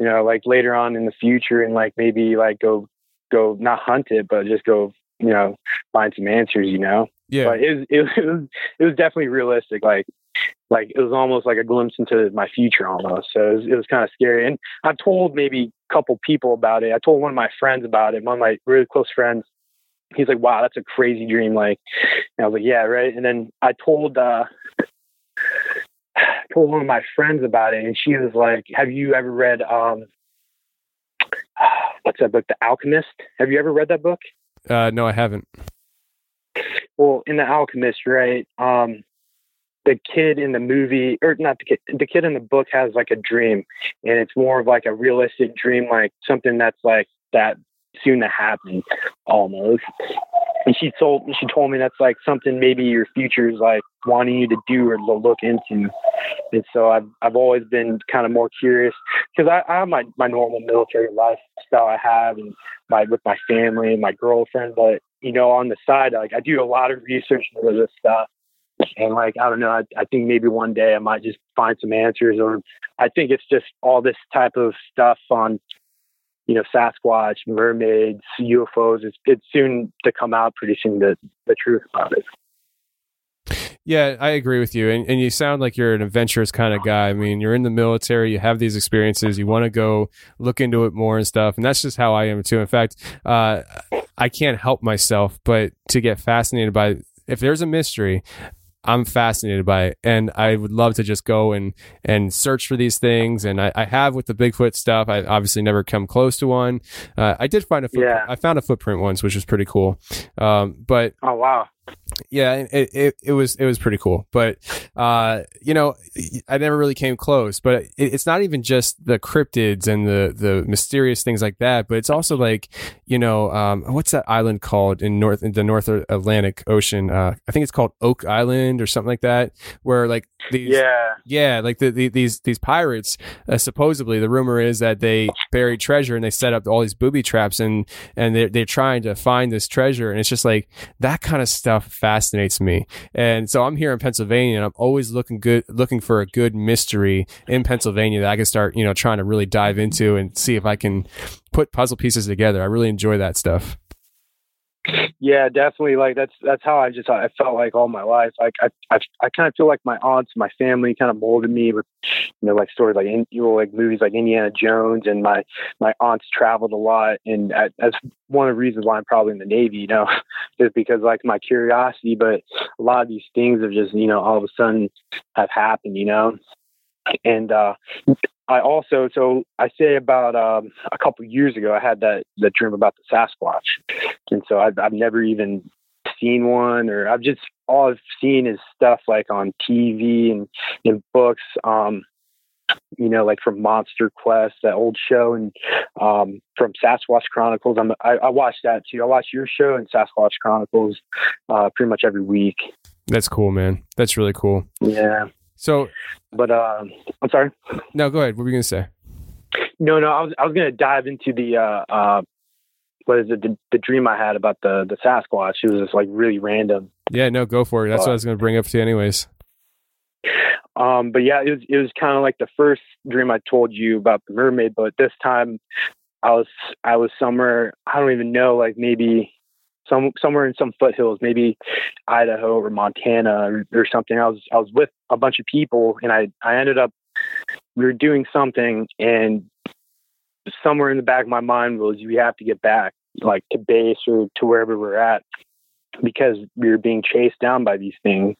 you know, like later on in the future, and like maybe like go go not hunt it, but just go you know find some answers. You know. Yeah. But it was, it was it was definitely realistic. Like like it was almost like a glimpse into my future almost. So it was, it was kind of scary. And I've told maybe a couple people about it. I told one of my friends about it. One of my really close friends. He's like, "Wow, that's a crazy dream." Like, and I was like, "Yeah, right." And then I told uh, told one of my friends about it, and she was like, "Have you ever read um, what's that book, The Alchemist? Have you ever read that book?" Uh, no, I haven't. Well, in The Alchemist, right? Um, the kid in the movie, or not the kid, the kid in the book has like a dream, and it's more of like a realistic dream, like something that's like that soon to happen, almost. And she told she told me that's like something maybe your future is like wanting you to do or to look into. And so I've I've always been kind of more curious because I, I have my my normal military lifestyle I have and my with my family and my girlfriend, but you know on the side like I do a lot of research into this stuff and like I don't know, I, I think maybe one day I might just find some answers, or I think it's just all this type of stuff on, you know, Sasquatch, mermaids, UFOs. It's it's soon to come out soon the the truth about it. Yeah, I agree with you. And, and you sound like you're an adventurous kind of guy. I mean, you're in the military, you have these experiences, you want to go look into it more and stuff. And that's just how I am too. In fact, uh, I can't help myself but to get fascinated by if there's a mystery, I'm fascinated by it, and I would love to just go and and search for these things. And I, I have with the Bigfoot stuff. I obviously never come close to one. Uh, I did find a foot, Yeah. I found a footprint once, which was pretty cool. Um, but Oh wow. Yeah, it, it, it was it was pretty cool, but uh, you know, I never really came close. But it, it's not even just the cryptids and the the mysterious things like that, but it's also like you know, um, what's that island called in North in the North Atlantic Ocean? Uh, I think it's called Oak Island or something like that, where like these Yeah. yeah, like the, the, these these pirates. Uh, supposedly, the rumor is that they buried treasure and they set up all these booby traps and and they're they're trying to find this treasure. And it's just like that kind of stuff fascinates me. And so I'm here in Pennsylvania, and I'm always looking good, looking for a good mystery in Pennsylvania that I can start, you know, trying to really dive into and see if I can put puzzle pieces together. I really enjoy that stuff. Yeah, definitely. Like that's that's how I just I felt like all my life. Like I I, I kind of feel like my aunts, my family, kind of molded me with you know like stories like you know like movies like Indiana Jones, and my my aunts traveled a lot, and that's one of the reasons why I'm probably in the Navy. You know, is because like my curiosity, but a lot of these things have just you know all of a sudden have happened. You know, and uh I also so I say about um, a couple years ago I had that that dream about the Sasquatch, and so I've I've never even seen one or I've just all I've seen is stuff like on TV and in books. Um, you know, like from Monster Quest, that old show, and um, from Sasquatch Chronicles. I'm, I, I watch that too. I watch your show and Sasquatch Chronicles uh, pretty much every week. That's cool, man. That's really cool. Yeah, So but um, I'm sorry. no, go ahead. What were you gonna say? No, no, I was I was gonna dive into the uh uh what is it the, the dream I had about the the Sasquatch. It was just like really random. Yeah, no, go for it. That's what I was gonna bring up to you, anyways. Um, but yeah, it was it was kind of like the first dream I told you about the mermaid, but this time I was I was somewhere I don't even know like maybe some somewhere in some foothills, maybe Idaho or Montana or, or something. I was I was with a bunch of people and I I ended up we were doing something and somewhere in the back of my mind was we have to get back like to base or to wherever we're at because we were being chased down by these things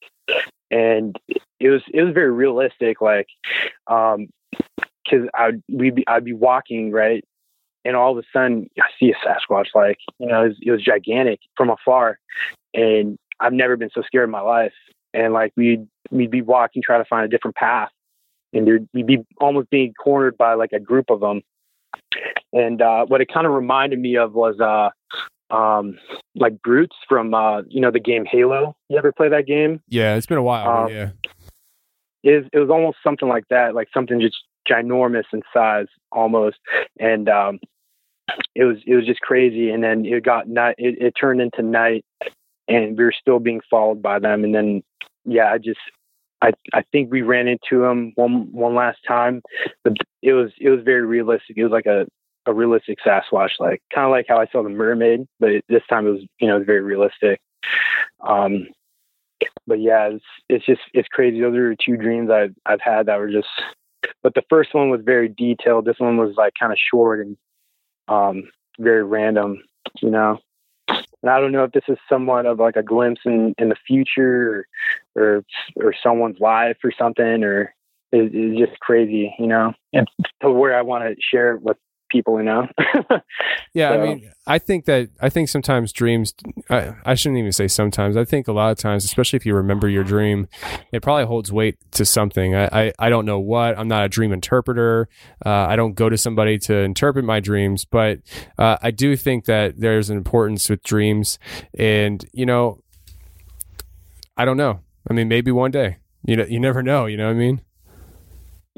and it was it was very realistic like um because i'd we'd be i'd be walking right? And all of a sudden i see a sasquatch like you know it was, it was gigantic from afar. And i've never been so scared in my life. And like we'd we'd be walking trying to find a different path. And there'd, we'd be almost being cornered by like a group of them and uh what it kind of reminded me of was uh um, like brutes from uh, you know the game Halo. You ever play that game? Yeah, it's been a while. Um, yeah. It, it was almost something like that, like something just ginormous in size almost, and um, it was it was just crazy. And then it got night. It, it turned into night, and we were still being followed by them. And then yeah, I just I I think we ran into them one one last time, but it was it was very realistic. It was like a a realistic Sasquatch, like kind of like how I saw the mermaid, but this time it was you know very realistic. Um, but yeah, it's it's just it's crazy. Those are two dreams I've I've had that were just. But the first one was very detailed. This one was like kind of short and um, very random, you know. And I don't know if this is somewhat of like a glimpse in, in the future or, or or someone's life or something or it, it's just crazy, you know. And to where I want to share it with people, you know. Yeah, I mean, I think that I think sometimes dreams. I, I shouldn't even say sometimes. I think a lot of times, especially if you remember your dream, it probably holds weight to something. I I, I don't know what. I'm not a dream interpreter. Uh, I don't go to somebody to interpret my dreams, but uh, I do think that there's an importance with dreams, and you know, I don't know. I mean, maybe one day. You know, you never know. You know what I mean?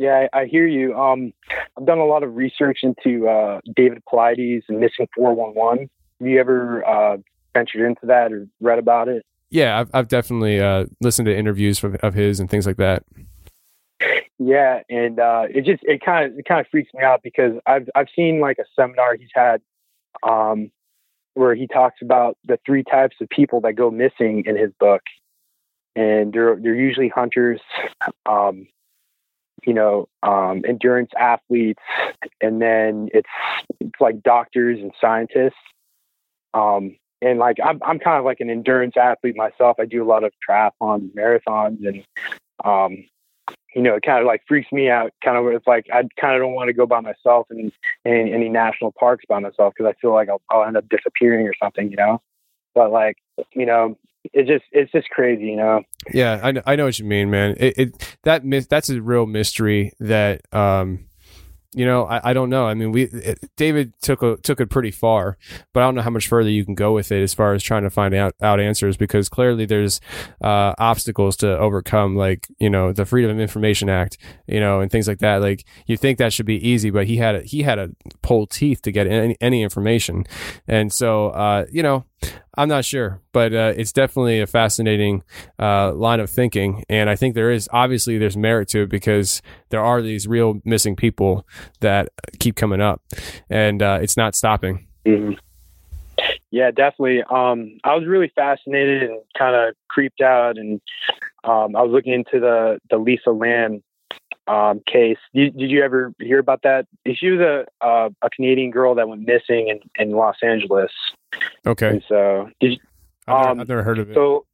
Yeah, I, I hear you. Um, I've done a lot of research into uh, David Paulides and Missing 411. Have you ever uh, ventured into that or read about it? Yeah, I've I've definitely uh, listened to interviews of, of his and things like that. Yeah, and uh, it just it kind of it kind of freaks me out because I've I've seen like a seminar he's had um, where he talks about the three types of people that go missing in his book, and they're they're usually hunters, um, you know, um, endurance athletes, and then it's it's like doctors and scientists. Um, and like I'm I'm kind of like an endurance athlete myself. I do a lot of triathlons, marathons, and um, you know, it kind of like freaks me out. Kind of, it's like I kind of don't want to go by myself in, in any national parks by myself because I feel like I'll, I'll end up disappearing or something, you know. But like, you know, it's just it's just crazy, you know. Yeah, I know, I know what you mean, man. It, it that mis- that's a real mystery that um you know, I, I don't know. I mean, we it, David took a, took it pretty far, but I don't know how much further you can go with it as far as trying to find out, out answers because clearly there's uh, obstacles to overcome, like you know the Freedom of Information Act, you know, and things like that. Like you think that should be easy, but he had a, he had to pull teeth to get any, any information, and so uh, you know, I'm not sure, but uh, it's definitely a fascinating uh, line of thinking, and I think there is obviously there's merit to it because there are these real missing people that keep coming up, and uh, it's not stopping. Mhm. Yeah, definitely. Um, I was really fascinated and kind of creeped out, and um, I was looking into the the Lisa Lam um, case. Did, did you ever hear about that? She was a uh, a Canadian girl that went missing in, in Los Angeles, Okay, and so did you, I've, never, Um, I've never heard of it. so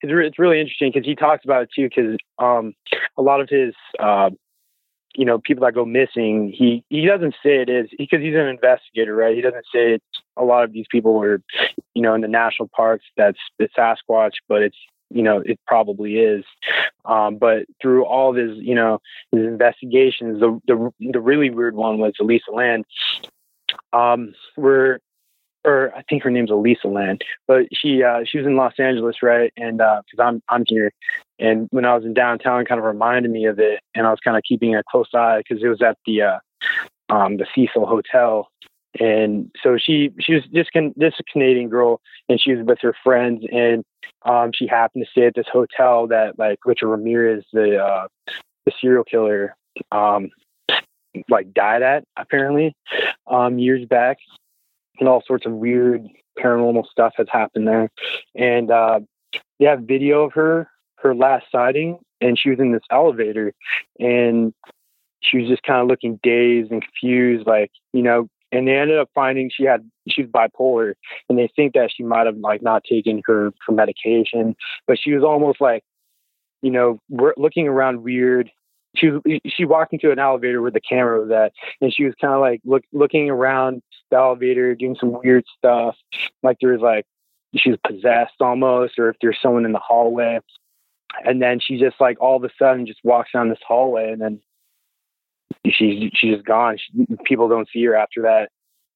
it's, re- it's really interesting because he talks about it too. Because um, a lot of his, uh, you know, people that go missing, he he doesn't say it is because he's an investigator, right? He doesn't say it's a lot of these people were, you know, in the national parks. That's it's Sasquatch, but it's you know it probably is. Um, but through all of his, you know, his investigations, the the the really weird one was Elisa Lam. Um, where or I think her name's Elisa Lam, but she uh, she was in Los Angeles, right? And because I'm I'm here, and when I was in downtown, kind of reminded me of it, and I was kind of keeping a close eye because it was at the uh, um, the Cecil Hotel, and so she she was just can this Canadian girl, and she was with her friends, and um, she happened to stay at this hotel that like Richard Ramirez, the uh, the serial killer, um, like died at apparently um, years back and all sorts of weird paranormal stuff has happened there. And uh, they have video of her, her last sighting, and she was in this elevator, and she was just kind of looking dazed and confused, like you know. And they ended up finding she had she was bipolar, and they think that she might have like not taken her her medication, but she was almost like, you know, looking around weird. She was she walked into an elevator where the camera was at, and she was kind of like look looking around the elevator, doing some weird stuff. Like there was like she was possessed almost, or if there's someone in the hallway. And then she just like all of a sudden just walks down this hallway, and then she's she's just gone. She, people don't see her after that.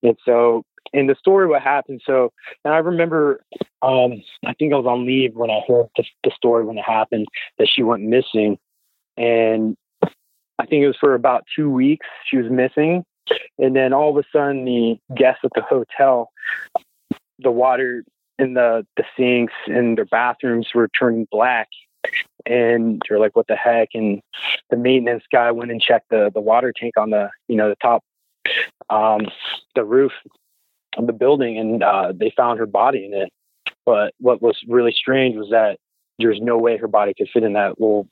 And so in the story what happened. So, and I remember, um, I think I was on leave when I heard the, the story when it happened that she went missing, and I think it was for about two weeks she was missing, and then all of a sudden the guests at the hotel, the water in the the sinks and their bathrooms were turning black and they're like, "What the heck?" And the maintenance guy went and checked the the water tank on the you know the top, um, the roof of the building, and uh, they found her body in it. But what was really strange was that there's no way her body could fit in that little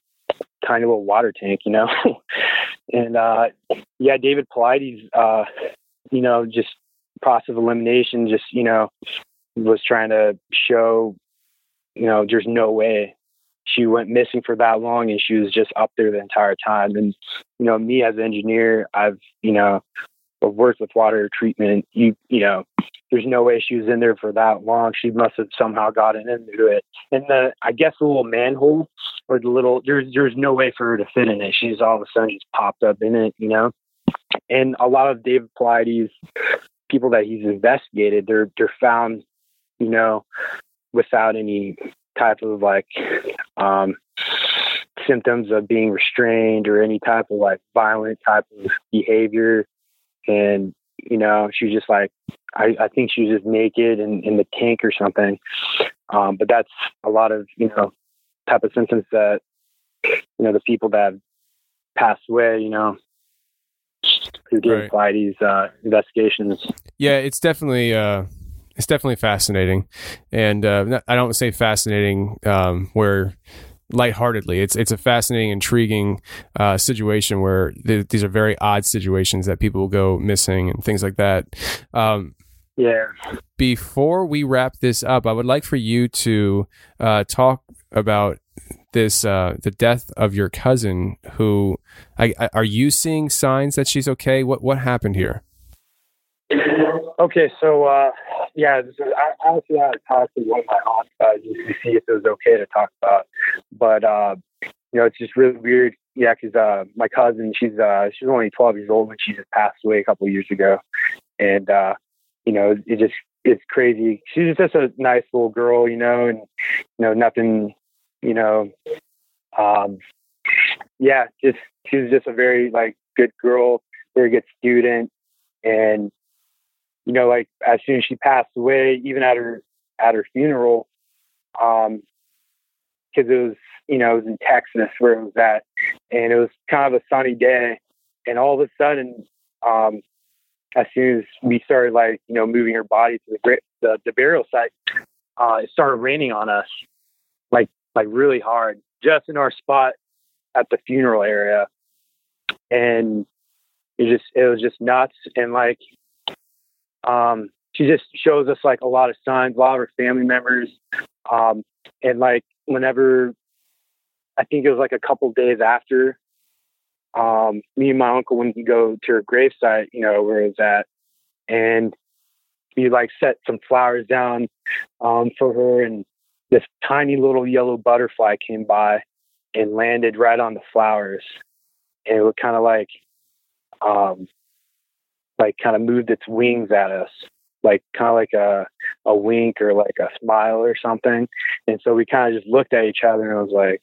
tiny little water tank, you know. and uh, yeah, David Paulides, uh, you know, just process of elimination, just you know, was trying to show, you know, there's no way she went missing for that long and she was just up there the entire time. And, you know, me as an engineer, I've, you know, worked with water treatment. You, you know, there's no way she was in there for that long. She must have somehow gotten into it. And the, I guess the little manhole or the little, there's, there's no way for her to fit in it. She's all of a sudden just popped up in it, you know? And a lot of David Paulides people that he's investigated, they're, they're found, you know, without any type of like um, symptoms of being restrained or any type of like violent type of behavior. And, you know, she was just like, I, I think she was just naked in, in the tank or something. Um, but that's a lot of, you know, type of symptoms that, you know, the people that have passed away, you know, who did right. these uh, investigations. Yeah, it's definitely, uh, it's definitely fascinating, and uh, I don't say fascinating um, where lightheartedly. It's it's a fascinating, intriguing uh, situation where th- these are very odd situations that people will go missing and things like that. Um, yeah. Before we wrap this up, I would like for you to uh, talk about this uh, the death of your cousin. Who I, I, are you seeing signs that she's okay? What what happened here? Okay, so uh, yeah, this is, I actually had talked to one of my aunts uh, to see if it was okay to talk about, but uh, you know, it's just really weird. Yeah, because uh, my cousin, she's uh, she's only 12 years old and she just passed away a couple of years ago, and uh, you know, it just it's crazy. She's just a nice little girl, you know, and you know, nothing, you know, um, yeah, just she was just a very like good girl, very good student, and you know, like as soon as she passed away, even at her at her funeral, um, because it was you know it was in Texas where it was at, and it was kind of a sunny day, and all of a sudden, um, as soon as we started like you know moving her body to the the, the burial site, uh, it started raining on us, like like really hard, just in our spot at the funeral area, and it just it was just nuts, and like um, she just shows us like a lot of signs, a lot of her family members. Um, and like whenever I think it was like a couple days after, um, me and my uncle went to go to her gravesite, you know, where it was at. And we like set some flowers down um, for her and this tiny little yellow butterfly came by and landed right on the flowers. And it was kind of like um, like kind of moved its wings at us, like kind of like a a wink or like a smile or something. And so we kind of just looked at each other and was like,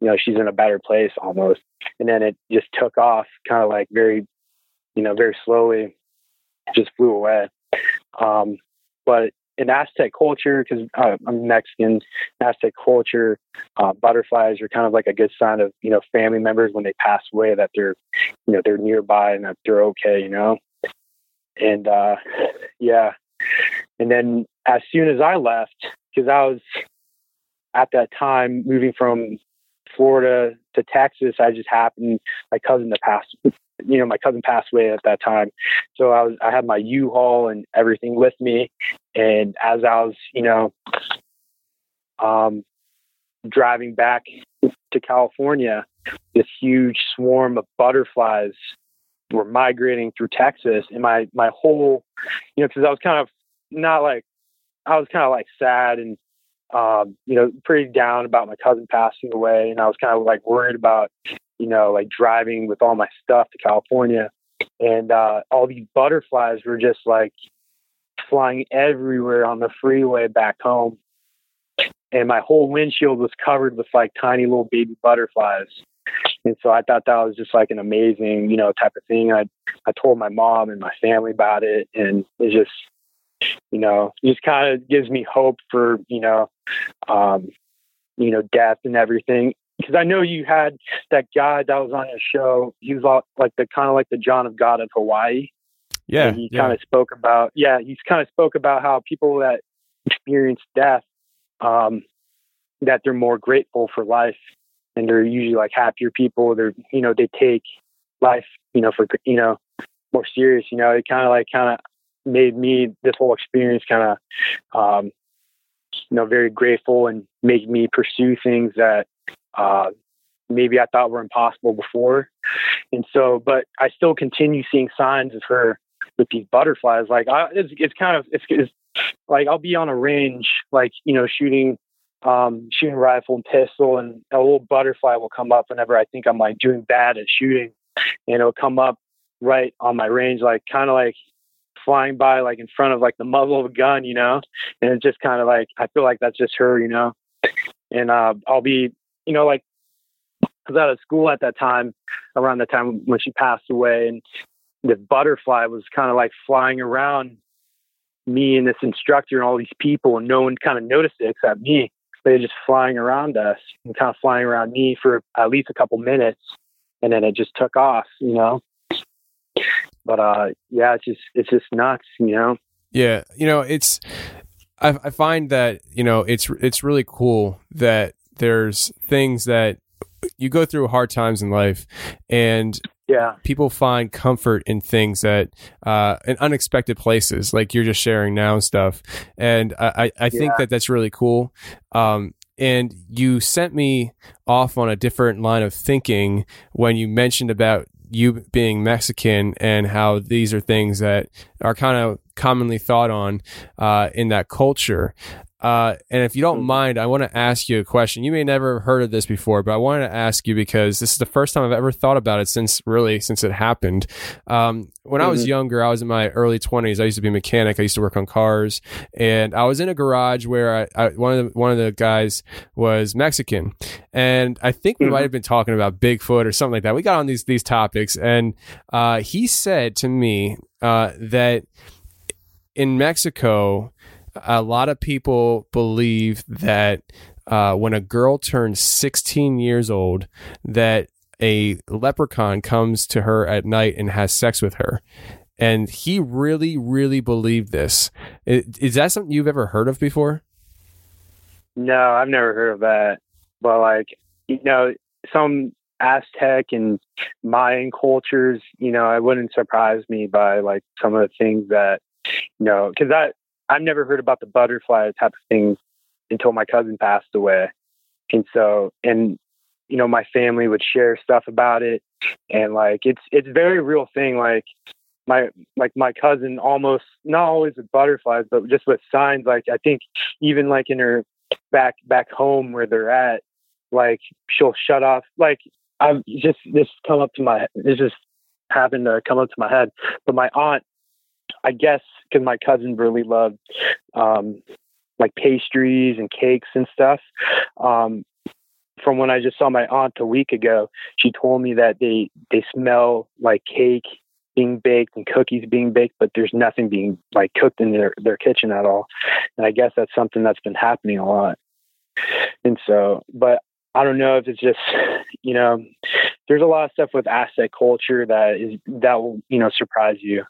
you know, she's in a better place almost. And then it just took off, kind of like very, you know, very slowly, just flew away. Um, but in Aztec culture, because uh, I'm Mexican, Aztec culture, uh, butterflies are kind of like a good sign of you know family members when they pass away that they're you know they're nearby and that they're okay. You know, and uh, yeah, and then as soon as I left, because I was at that time moving from Florida to Texas, I just happened my cousin to pass. You know, my cousin passed away at that time, so I was I had my U-Haul and everything with me, and as I was, you know, um, driving back to California, this huge swarm of butterflies were migrating through Texas, and my my whole, you know, because I was kind of not like I was kind of like sad and um, you know pretty down about my cousin passing away, and I was kind of like worried about you know like driving with all my stuff to California, and uh, all these butterflies were just like flying everywhere on the freeway back home. And my whole windshield was covered with like tiny little baby butterflies. And so I thought that was just like an amazing, you know, type of thing. I I told my mom and my family about it and it just you know, just kind of gives me hope for, you know, um, you know, death and everything. Because I know you had that guy that was on your show. He was all, like the kind of like the John of God of Hawaii. Yeah, And he yeah. kind of spoke about, yeah, he's kind of spoke about how people that experience death, um, that they're more grateful for life and they're usually like happier people. They're, you know, they take life, you know, for, you know, more serious, you know, it kind of like kind of made me this whole experience kind of, um, you know, very grateful and make me pursue things that, uh, maybe I thought were impossible before. And so, but I still continue seeing signs of her with these butterflies. Like I, it's, it's kind of, it's, it's like, I'll be on a range, like, you know, shooting, um, shooting rifle and pistol and a little butterfly will come up whenever I think I'm like doing bad at shooting and it'll come up right on my range, like kind of like flying by, like in front of like the muzzle of a gun, you know? And it's just kind of like, I feel like that's just her, you know? And, uh, I'll be, you know, like, I was out of school at that time, around the time when she passed away, and the butterfly was kind of like flying around me and this instructor and all these people, and no one kind of noticed it except me. They were just flying around us and kind of flying around me for at least a couple minutes, and then it just took off, you know. But uh, yeah, it's just it's just nuts, you know. Yeah, you know, it's I, I find that you know it's it's really cool that there's things that you go through hard times in life, and Yeah, people find comfort in things that uh, in unexpected places, like you're just sharing now and stuff. And I, I I think Yeah. that that's really cool. Um, and you sent me off on a different line of thinking when you mentioned about you being Mexican and how these are things that are kind of commonly thought on uh, in that culture. Uh, and if you don't Mhm. mind, I want to ask you a question. You may never have heard of this before, but I wanted to ask you because this is the first time I've ever thought about it since really since it happened. Um, when I was Mhm. younger, I was in my early twenties. I used to be a mechanic. I used to work on cars, and I was in a garage where I, I one of the one of the guys was Mexican, and I think we Mhm. might have been talking about Bigfoot or something like that. We got on these these topics, and uh, he said to me uh, that in Mexico, a lot of people believe that uh, when a girl turns 16 years old, that a leprechaun comes to her at night and has sex with her. And he really, really believed this. Is that something you've ever heard of before? No, I've never heard of that. But like, you know, some Aztec and Mayan cultures, you know, it wouldn't surprise me by like some of the things that, you know, because I I've never heard about the butterfly type of things until my cousin passed away, and so and you know my family would share stuff about it, and like it's it's very real thing. Like my like my cousin almost not always with butterflies, but just with signs. Like I think even like in her back back home where they're at, like she'll shut off. Like I've just this come up to my this just happened to come up to my head. But my aunt, I guess, because my cousin really loved um, like pastries and cakes and stuff. Um, from when I just saw my aunt a week ago, she told me that they they smell like cake being baked and cookies being baked, but there's nothing being like cooked in their their kitchen at all. And I guess that's something that's been happening a lot. And so, but I don't know if it's just, you know, there's a lot of stuff with Aztec culture that is that will, you know, surprise you.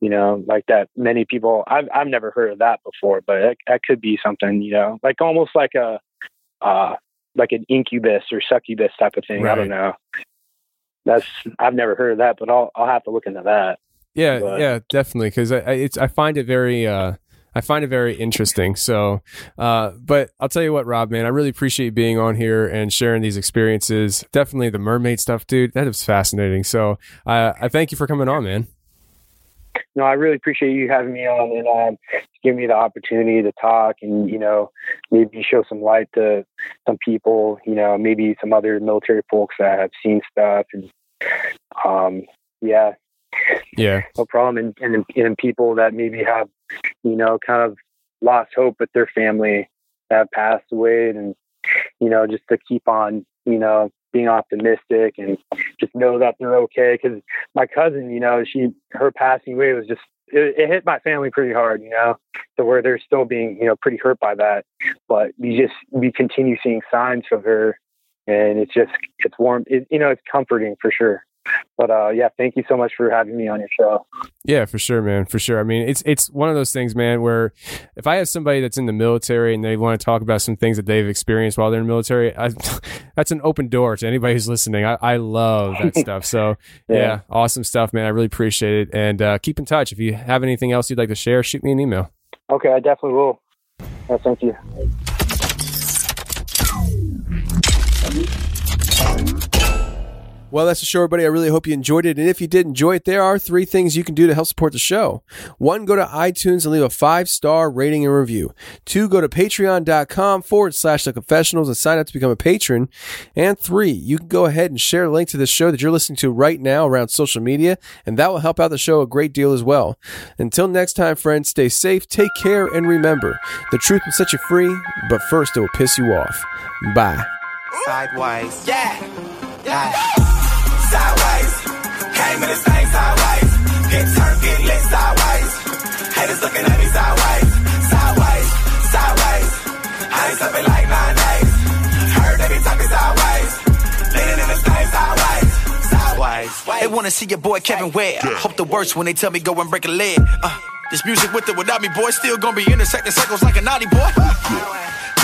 You know, like that many people I've I've never heard of that before, but that, that could be something, you know, like almost like a uh like an incubus or succubus type of thing. I don't know. That's I've never heard of that, but I'll I'll have to look into that. Yeah, But- yeah, definitely. Because I, I, it's I find it very, uh, I find it very interesting. So, uh, but I'll tell you what, Rob, man, I really appreciate being on here and sharing these experiences. Definitely the mermaid stuff, dude. That is fascinating. So, I thank you for coming on, man. no, I really appreciate you having me on and um, giving me the opportunity to talk and, you know, maybe show some light to some people, you know, maybe some other military folks that have seen stuff. And, um, yeah, Yeah. no problem. And, and and people that maybe have, you know, kind of lost hope with their family that have passed away, and you know, just to keep on, you know, being optimistic and just know that they're okay. Because my cousin, you know, she her passing away was just it, it hit my family pretty hard, you know, to where they're still being, you know, pretty hurt by that. But we just we continue seeing signs of her, and it's just it's warm. It, you know, it's comforting for sure. But uh, yeah, thank you so much for having me on your show. Yeah, for sure, man. For sure. I mean, it's it's one of those things, man, where if I have somebody that's in the military and they want to talk about some things that they've experienced while they're in the military, I, that's an open door to anybody who's listening. I, I love that stuff. So yeah. Yeah. awesome stuff, man. I really appreciate it. And uh, keep in touch. If you have anything else you'd like to share, shoot me an email. Okay, I definitely will. Yeah, thank you. Well, that's the show, everybody. I really hope you enjoyed it. And if you did enjoy it, there are three things you can do to help support the show. One, go to iTunes and leave a five star rating and review. Two, go to patreon.com forward slash the confessionals and sign up to become a patron. And three, you can go ahead and share a link to this show that you're listening to right now around social media, and that will help out the show a great deal as well. Until next time, friends, stay safe, take care, and remember the truth will set you free, but first it will piss you off. Bye. Sideways. Yeah. Yeah. Sideways. Came in this thing sideways. Get turned, get lit sideways. Haters looking at me sideways. Sideways. Sideways. I ain't slept like nine days. Heard they be talking sideways. Leaning in this thing sideways. Sideways. They wanna see your boy Kevin Ware. Hope the worst when they tell me go and break a leg. Uh, this music with or without me, boy, still gonna be intersecting cycles like a naughty boy.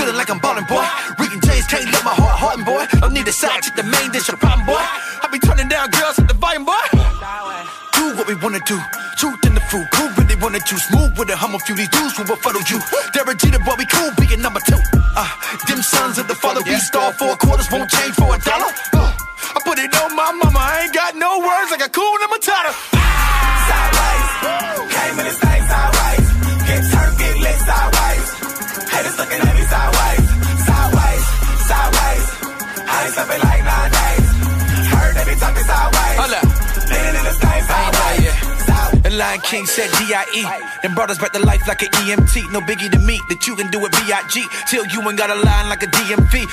Feeling like I'm ballin', boy. Reading James can't let my heart harden, boy. Don't need a side chick, the main dish of the problem, boy. I be turning down girls at the volume, boy. Do what we wanna do. Truth in the fruit, cool really wanna choose. Move with a hum a few these dudes who will follow you. Derek Jeter, boy, we cool, being number two. Uh, them sons of the father, we star four quarters, won't change for a dollar. Uh, I put it on my mama, I ain't got no words like Hakuna Matata. Sideways. Came in Lion King said D.I.E. Then brought us back to life like an EMT. No biggie to me that you can do it B.I.G. Till you ain't got a line like a DMV.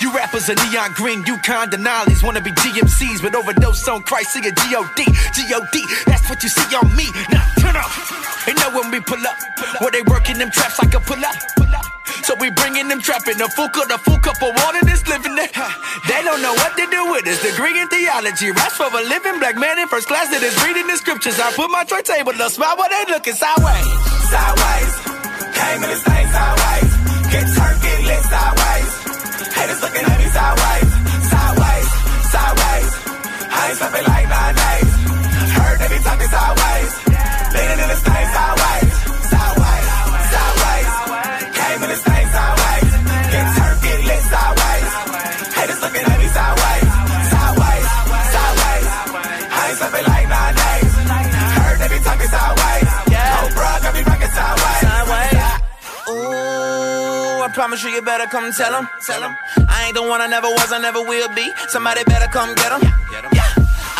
You rappers are neon green, you Yukon Denali's wanna be GMCs, but overdose on Christ, see a G.O.D. G.O.D. That's what you see on me. Now turn up. They know when we pull up, where they working them traps like a pull up. So we bringing them trapping the full cup, the full cup of water that's living there. They don't know what to do with this degree in theology. Raps for a living black man in first class that is reading the scriptures. I put my tray table, the smile, but they looking sideways. Sideways. Came in this thing sideways. Get turned, get lit sideways. Haters looking at me sideways. Sideways. Sideways. I ain't slept in like nine days. Promise you, you better come tell them. Tell them. I ain't the one I never was, I never will be. Somebody better come get them. Yeah.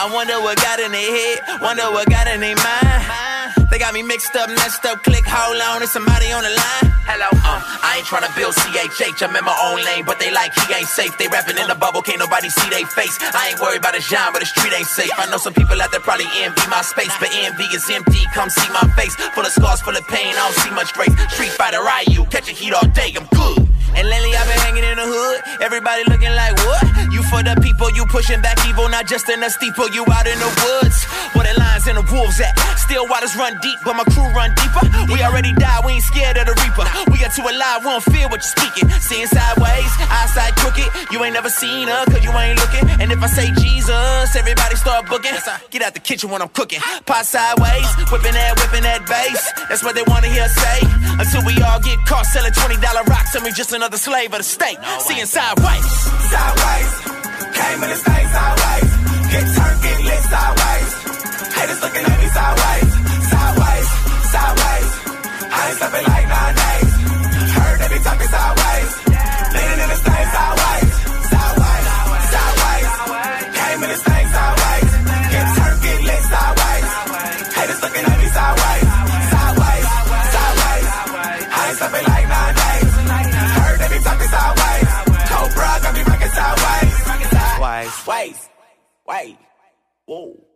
I wonder what got in their head, wonder what got in their mind. They got me mixed up, messed up. Click, hold on, there's somebody on the line. Hello, uh, I ain't tryna build CHH. I'm in my own lane, but they like he ain't safe. They rapping in the bubble, can't nobody see they face. I ain't worried about the genre, the street ain't safe. I know some people out there probably envy my space, but envy is empty. Come see my face, full of scars, full of pain. I don't see much grace. Street fighter, Ryu, catch a heat all day, I'm good. And lately I've been hanging in the hood. Everybody looking like what? You for the people, you pushing back evil, not just in the steeple. You out in the woods. Where the lions and the wolves at? Still waters run deep, but my crew run deeper. We already died, we ain't scared of the reaper. We got too alive, we don't fear what you're speaking. Seeing sideways, eyesight crooked. You ain't never seen her, cause you ain't looking. And if I say Jesus, everybody start booking. Get out the kitchen when I'm cooking. Pot sideways, whipping that, whipping that bass. That's what they wanna hear say. Until we all get caught selling $20 rocks and we just another slave of the state. No Seeing sideways. Sideways. Came in the state sideways. Get turned, get lit sideways. Haters looking at me sideways. Sideways. Sideways. I ain't sleeping like nine days. Heard they be talking sideways. Leaning in the state sideways. Wait, wait. Whoa.